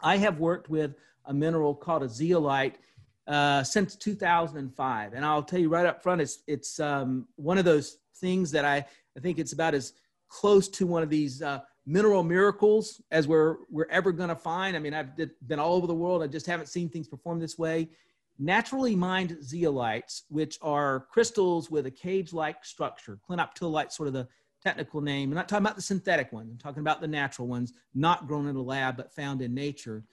S3: I have worked with a mineral called a zeolite uh, since 2005. And I'll tell you right up front, it's, it's um, one of those things that I, I think it's about as close to one of these uh, mineral miracles as we're we're ever going to find. I mean, I've been all over the world. I just haven't seen things perform this way. Naturally mined zeolites, which are crystals with a cage-like structure, clinoptilolite, sort of the technical name. I'm not talking about the synthetic ones. I'm talking about the natural ones, not grown in a lab but found in nature.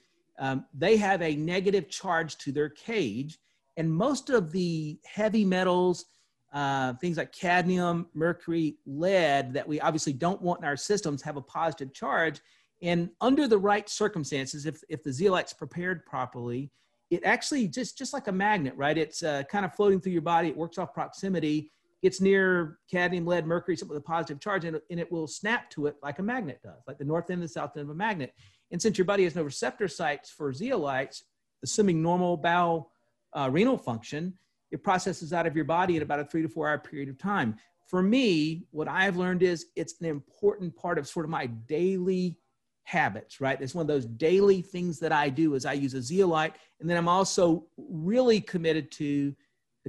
S3: Um, they have a negative charge to their cage, and most of the heavy metals uh, things like cadmium, mercury, lead that we obviously don't want in our systems have a positive charge. And under the right circumstances, if, if the zeolite's prepared properly, it actually just, just like a magnet, right? It's uh, kind of floating through your body. It works off proximity. It's near cadmium, lead, mercury, something with a positive charge, and, and it will snap to it like a magnet does, like the north end and the south end of a magnet. And since your body has no receptor sites for zeolites, assuming normal bowel uh, renal function, it processes out of your body in about a three to four hour period of time. For me, what I've learned is it's an important part of sort of my daily habits, right? It's one of those daily things that I do is I use a zeolite. And then I'm also really committed to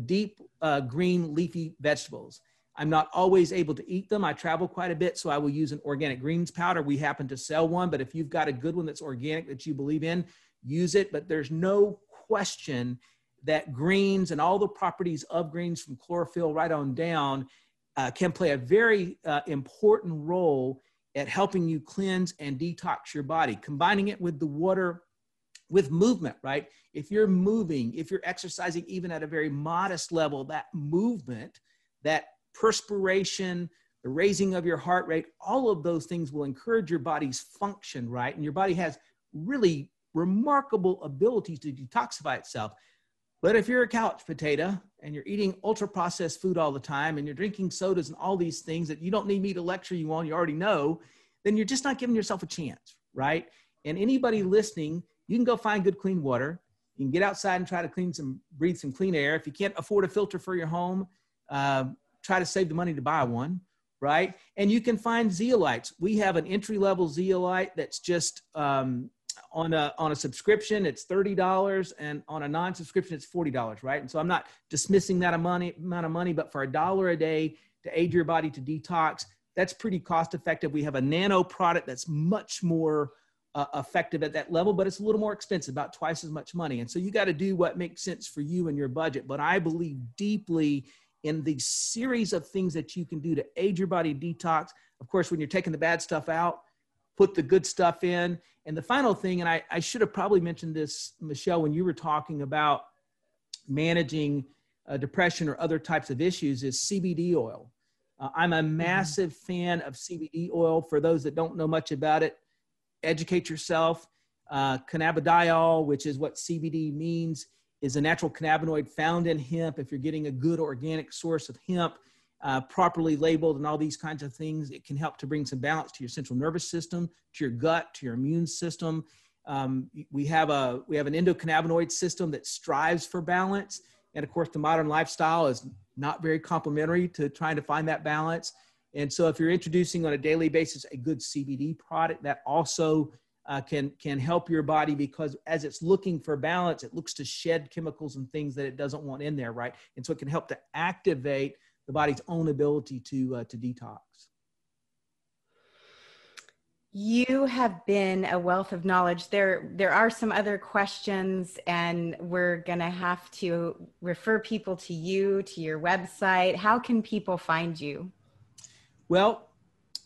S3: deep uh, green leafy vegetables. I'm not always able to eat them. I travel quite a bit, so I will use an organic greens powder. We happen to sell one, but if you've got a good one that's organic that you believe in, use it. But there's no question that greens and all the properties of greens from chlorophyll right on down uh, can play a very uh, important role at helping you cleanse and detox your body. Combining it with the water, with movement, right? If you're moving, if you're exercising even at a very modest level, that movement, that perspiration, the raising of your heart rate, all of those things will encourage your body's function, right? And your body has really remarkable abilities to detoxify itself. But if you're a couch potato and you're eating ultra processed food all the time and you're drinking sodas and all these things that you don't need me to lecture you on, you already know, then you're just not giving yourself a chance, right? And anybody listening, you can go find good clean water. You can get outside and try to clean some, breathe some clean air. If you can't afford a filter for your home, uh, try to save the money to buy one, right? And you can find zeolites. We have an entry level zeolite that's just um, on a on a subscription it's thirty dollars, and on a non-subscription it's forty dollars, right? And so I'm not dismissing that amount of money, amount of money, but for a dollar a day to aid your body to detox, that's pretty cost effective. We have a nano product that's much more uh, effective at that level, but it's a little more expensive, about twice as much money. And so you got to do what makes sense for you and your budget. But I believe deeply in the series of things that you can do to aid your body detox. Of course, when you're taking the bad stuff out, put the good stuff in. And the final thing, and I, I should have probably mentioned this, Michelle, when you were talking about managing uh, depression or other types of issues, is CBD oil. Uh, I'm a mm-hmm. massive mm-hmm. fan of CBD oil. For those that don't know much about it, educate yourself. Uh, cannabidiol, which is what CBD means, is a natural cannabinoid found in hemp. If you're getting a good organic source of hemp, uh, properly labeled, and all these kinds of things, it can help to bring some balance to your central nervous system, to your gut, to your immune system. Um, we have a we have an endocannabinoid system that strives for balance, and of course, the modern lifestyle is not very complementary to trying to find that balance. And so if you're introducing on a daily basis a good CBD product that also uh, can can help your body because as it's looking for balance, it looks to shed chemicals and things that it doesn't want in there, right? And so it can help to activate the body's own ability to uh, to detox.
S2: You have been a wealth of knowledge. There, there are some other questions, and we're going to have to refer people to you, to your website. How can people find you?
S3: Well,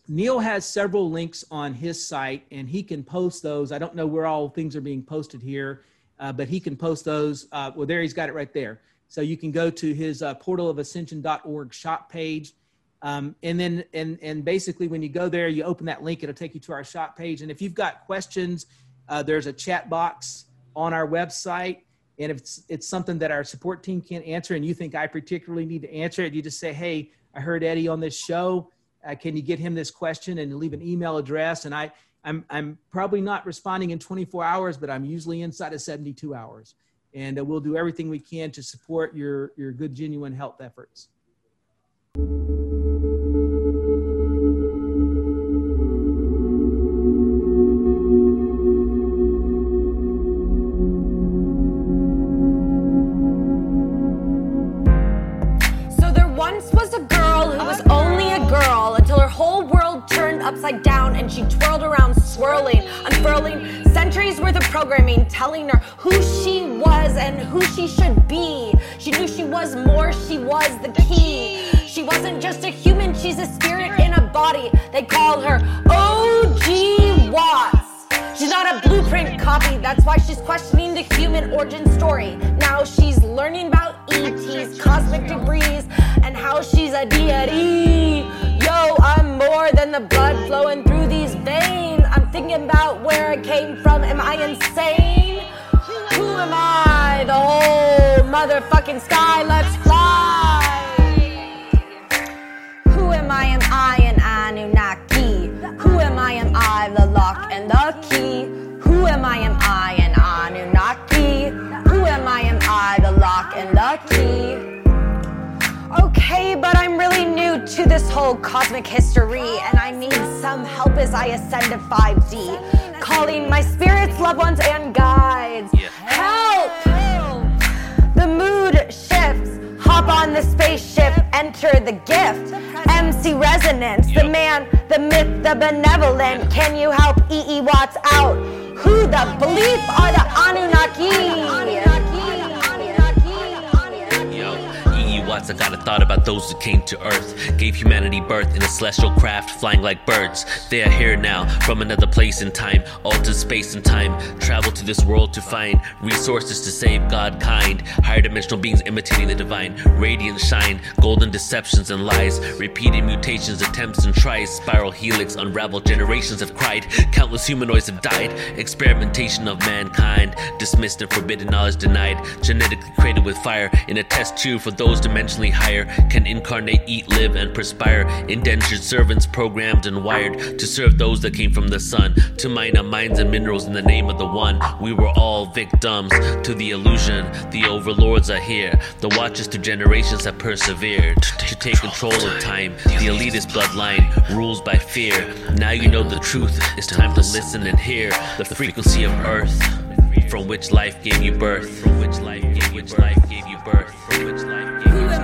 S3: Neil has several links on his site and he can post those. I don't know where all things are being posted here, uh, but he can post those. Uh, well, there he's got it right there. So you can go to his uh, portalofascension.org shop page. Um, and then, and, and basically, when you go there, you open that link, it'll take you to our shop page. And if you've got questions, uh, there's a chat box on our website. And if it's, it's something that our support team can't answer and you think I particularly need to answer it, you just say, Hey, I heard Eddie on this show uh, can you get him this question and leave an email address? And I, I'm, I'm probably not responding in 24 hours, but I'm usually inside of 72 hours. And uh, we'll do everything we can to support your, your good, genuine health efforts.
S4: Upside down and she twirled around, swirling, unfurling centuries worth of programming, telling her who she was and who she should be. She knew she was more, she was the key. She wasn't just a human, she's a spirit in a body. They called her OG Watts. She's not a blueprint copy, that's why she's questioning the human origin story. Now she's learning about ETs, cosmic debris, and how she's a deity. Yo, I'm more than the blood flowing through these veins. I'm thinking about where I came from. Am I insane? Who am I? The whole motherfucking sky, let's fly. Who am I? Am I an Anunnaki? Who am I? Am I the lock and the key? Who am I? Am I an Anunnaki? Who am I? Am I the lock and the key? New to this whole cosmic history, and I need some help as I ascend to 5D. Calling my spirits, loved ones, and guides. Help! The mood shifts. Hop on the spaceship, enter the gift. MC Resonance, the man, the myth, the benevolent. Can you help E.E. Watts out? Who the belief are the Anunnaki?
S1: Watts, I got a thought about those who came to Earth, gave humanity birth in a celestial craft, flying like birds. They are here now, from another place and time, altered space and time. Travel to this world to find resources to save God kind. Higher dimensional beings imitating the divine, radiant shine, golden deceptions and lies, repeated mutations, attempts and tries, spiral helix, unravel generations have cried, countless humanoids have died, experimentation of mankind, dismissed and forbidden knowledge denied, genetically created with fire in a test tube for those dimensions can incarnate, eat, live, and perspire. Indentured servants programmed and wired to serve those that came from the sun, to mine our mines and minerals in the name of the one. We were all victims to the illusion. The overlords are here. The watchers through generations have persevered to take control of time. The elitist bloodline rules by fear. Now you know the truth. It's time to listen and hear the frequency of earth from which life gave you birth. From which life gave you birth. From which life gave
S5: Who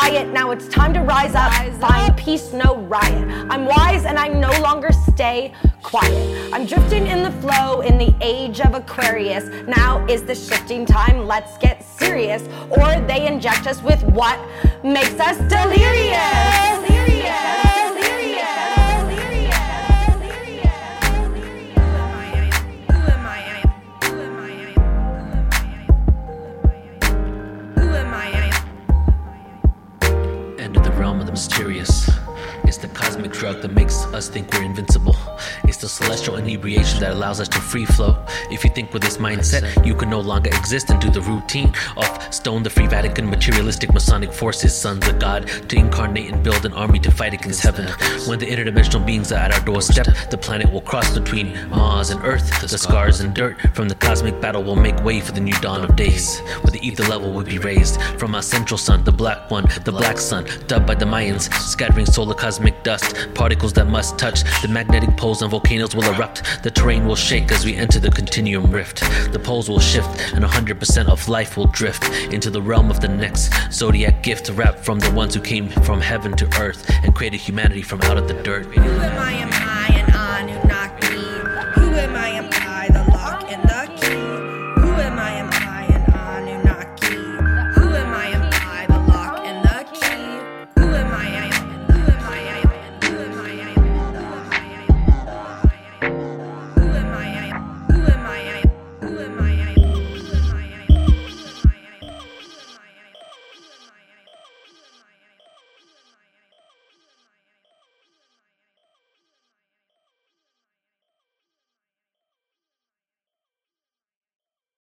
S4: diet. Now it's time to rise up, find peace, no riot. I'm wise and I no longer stay quiet. I'm drifting in the flow in the age of Aquarius. Now is the shifting time. Let's get serious. Or they inject us with what makes us delirious. Delirious.
S5: Who
S1: mysterious. Cosmic drug that makes us think we're invincible. It's the celestial inebriation that allows us to free flow. If you think with this mindset, you can no longer exist and do the routine of stone the free Vatican, materialistic Masonic forces, sons of God, to incarnate and build an army to fight against heaven. When the interdimensional beings are at our doorstep, the planet will cross between Mars and Earth. The scars and dirt from the cosmic battle will make way for the new dawn of days, where the ether level will be raised from our central sun, the black one, the black sun, dubbed by the Mayans, scattering solar cosmic dust, particles that must touch. The magnetic poles and volcanoes will erupt. The terrain will shake as we enter the continuum rift. The poles will shift, and 100% of life will drift into the realm of the next zodiac gift wrapped from the ones who came from heaven to earth and created humanity from out of the dirt.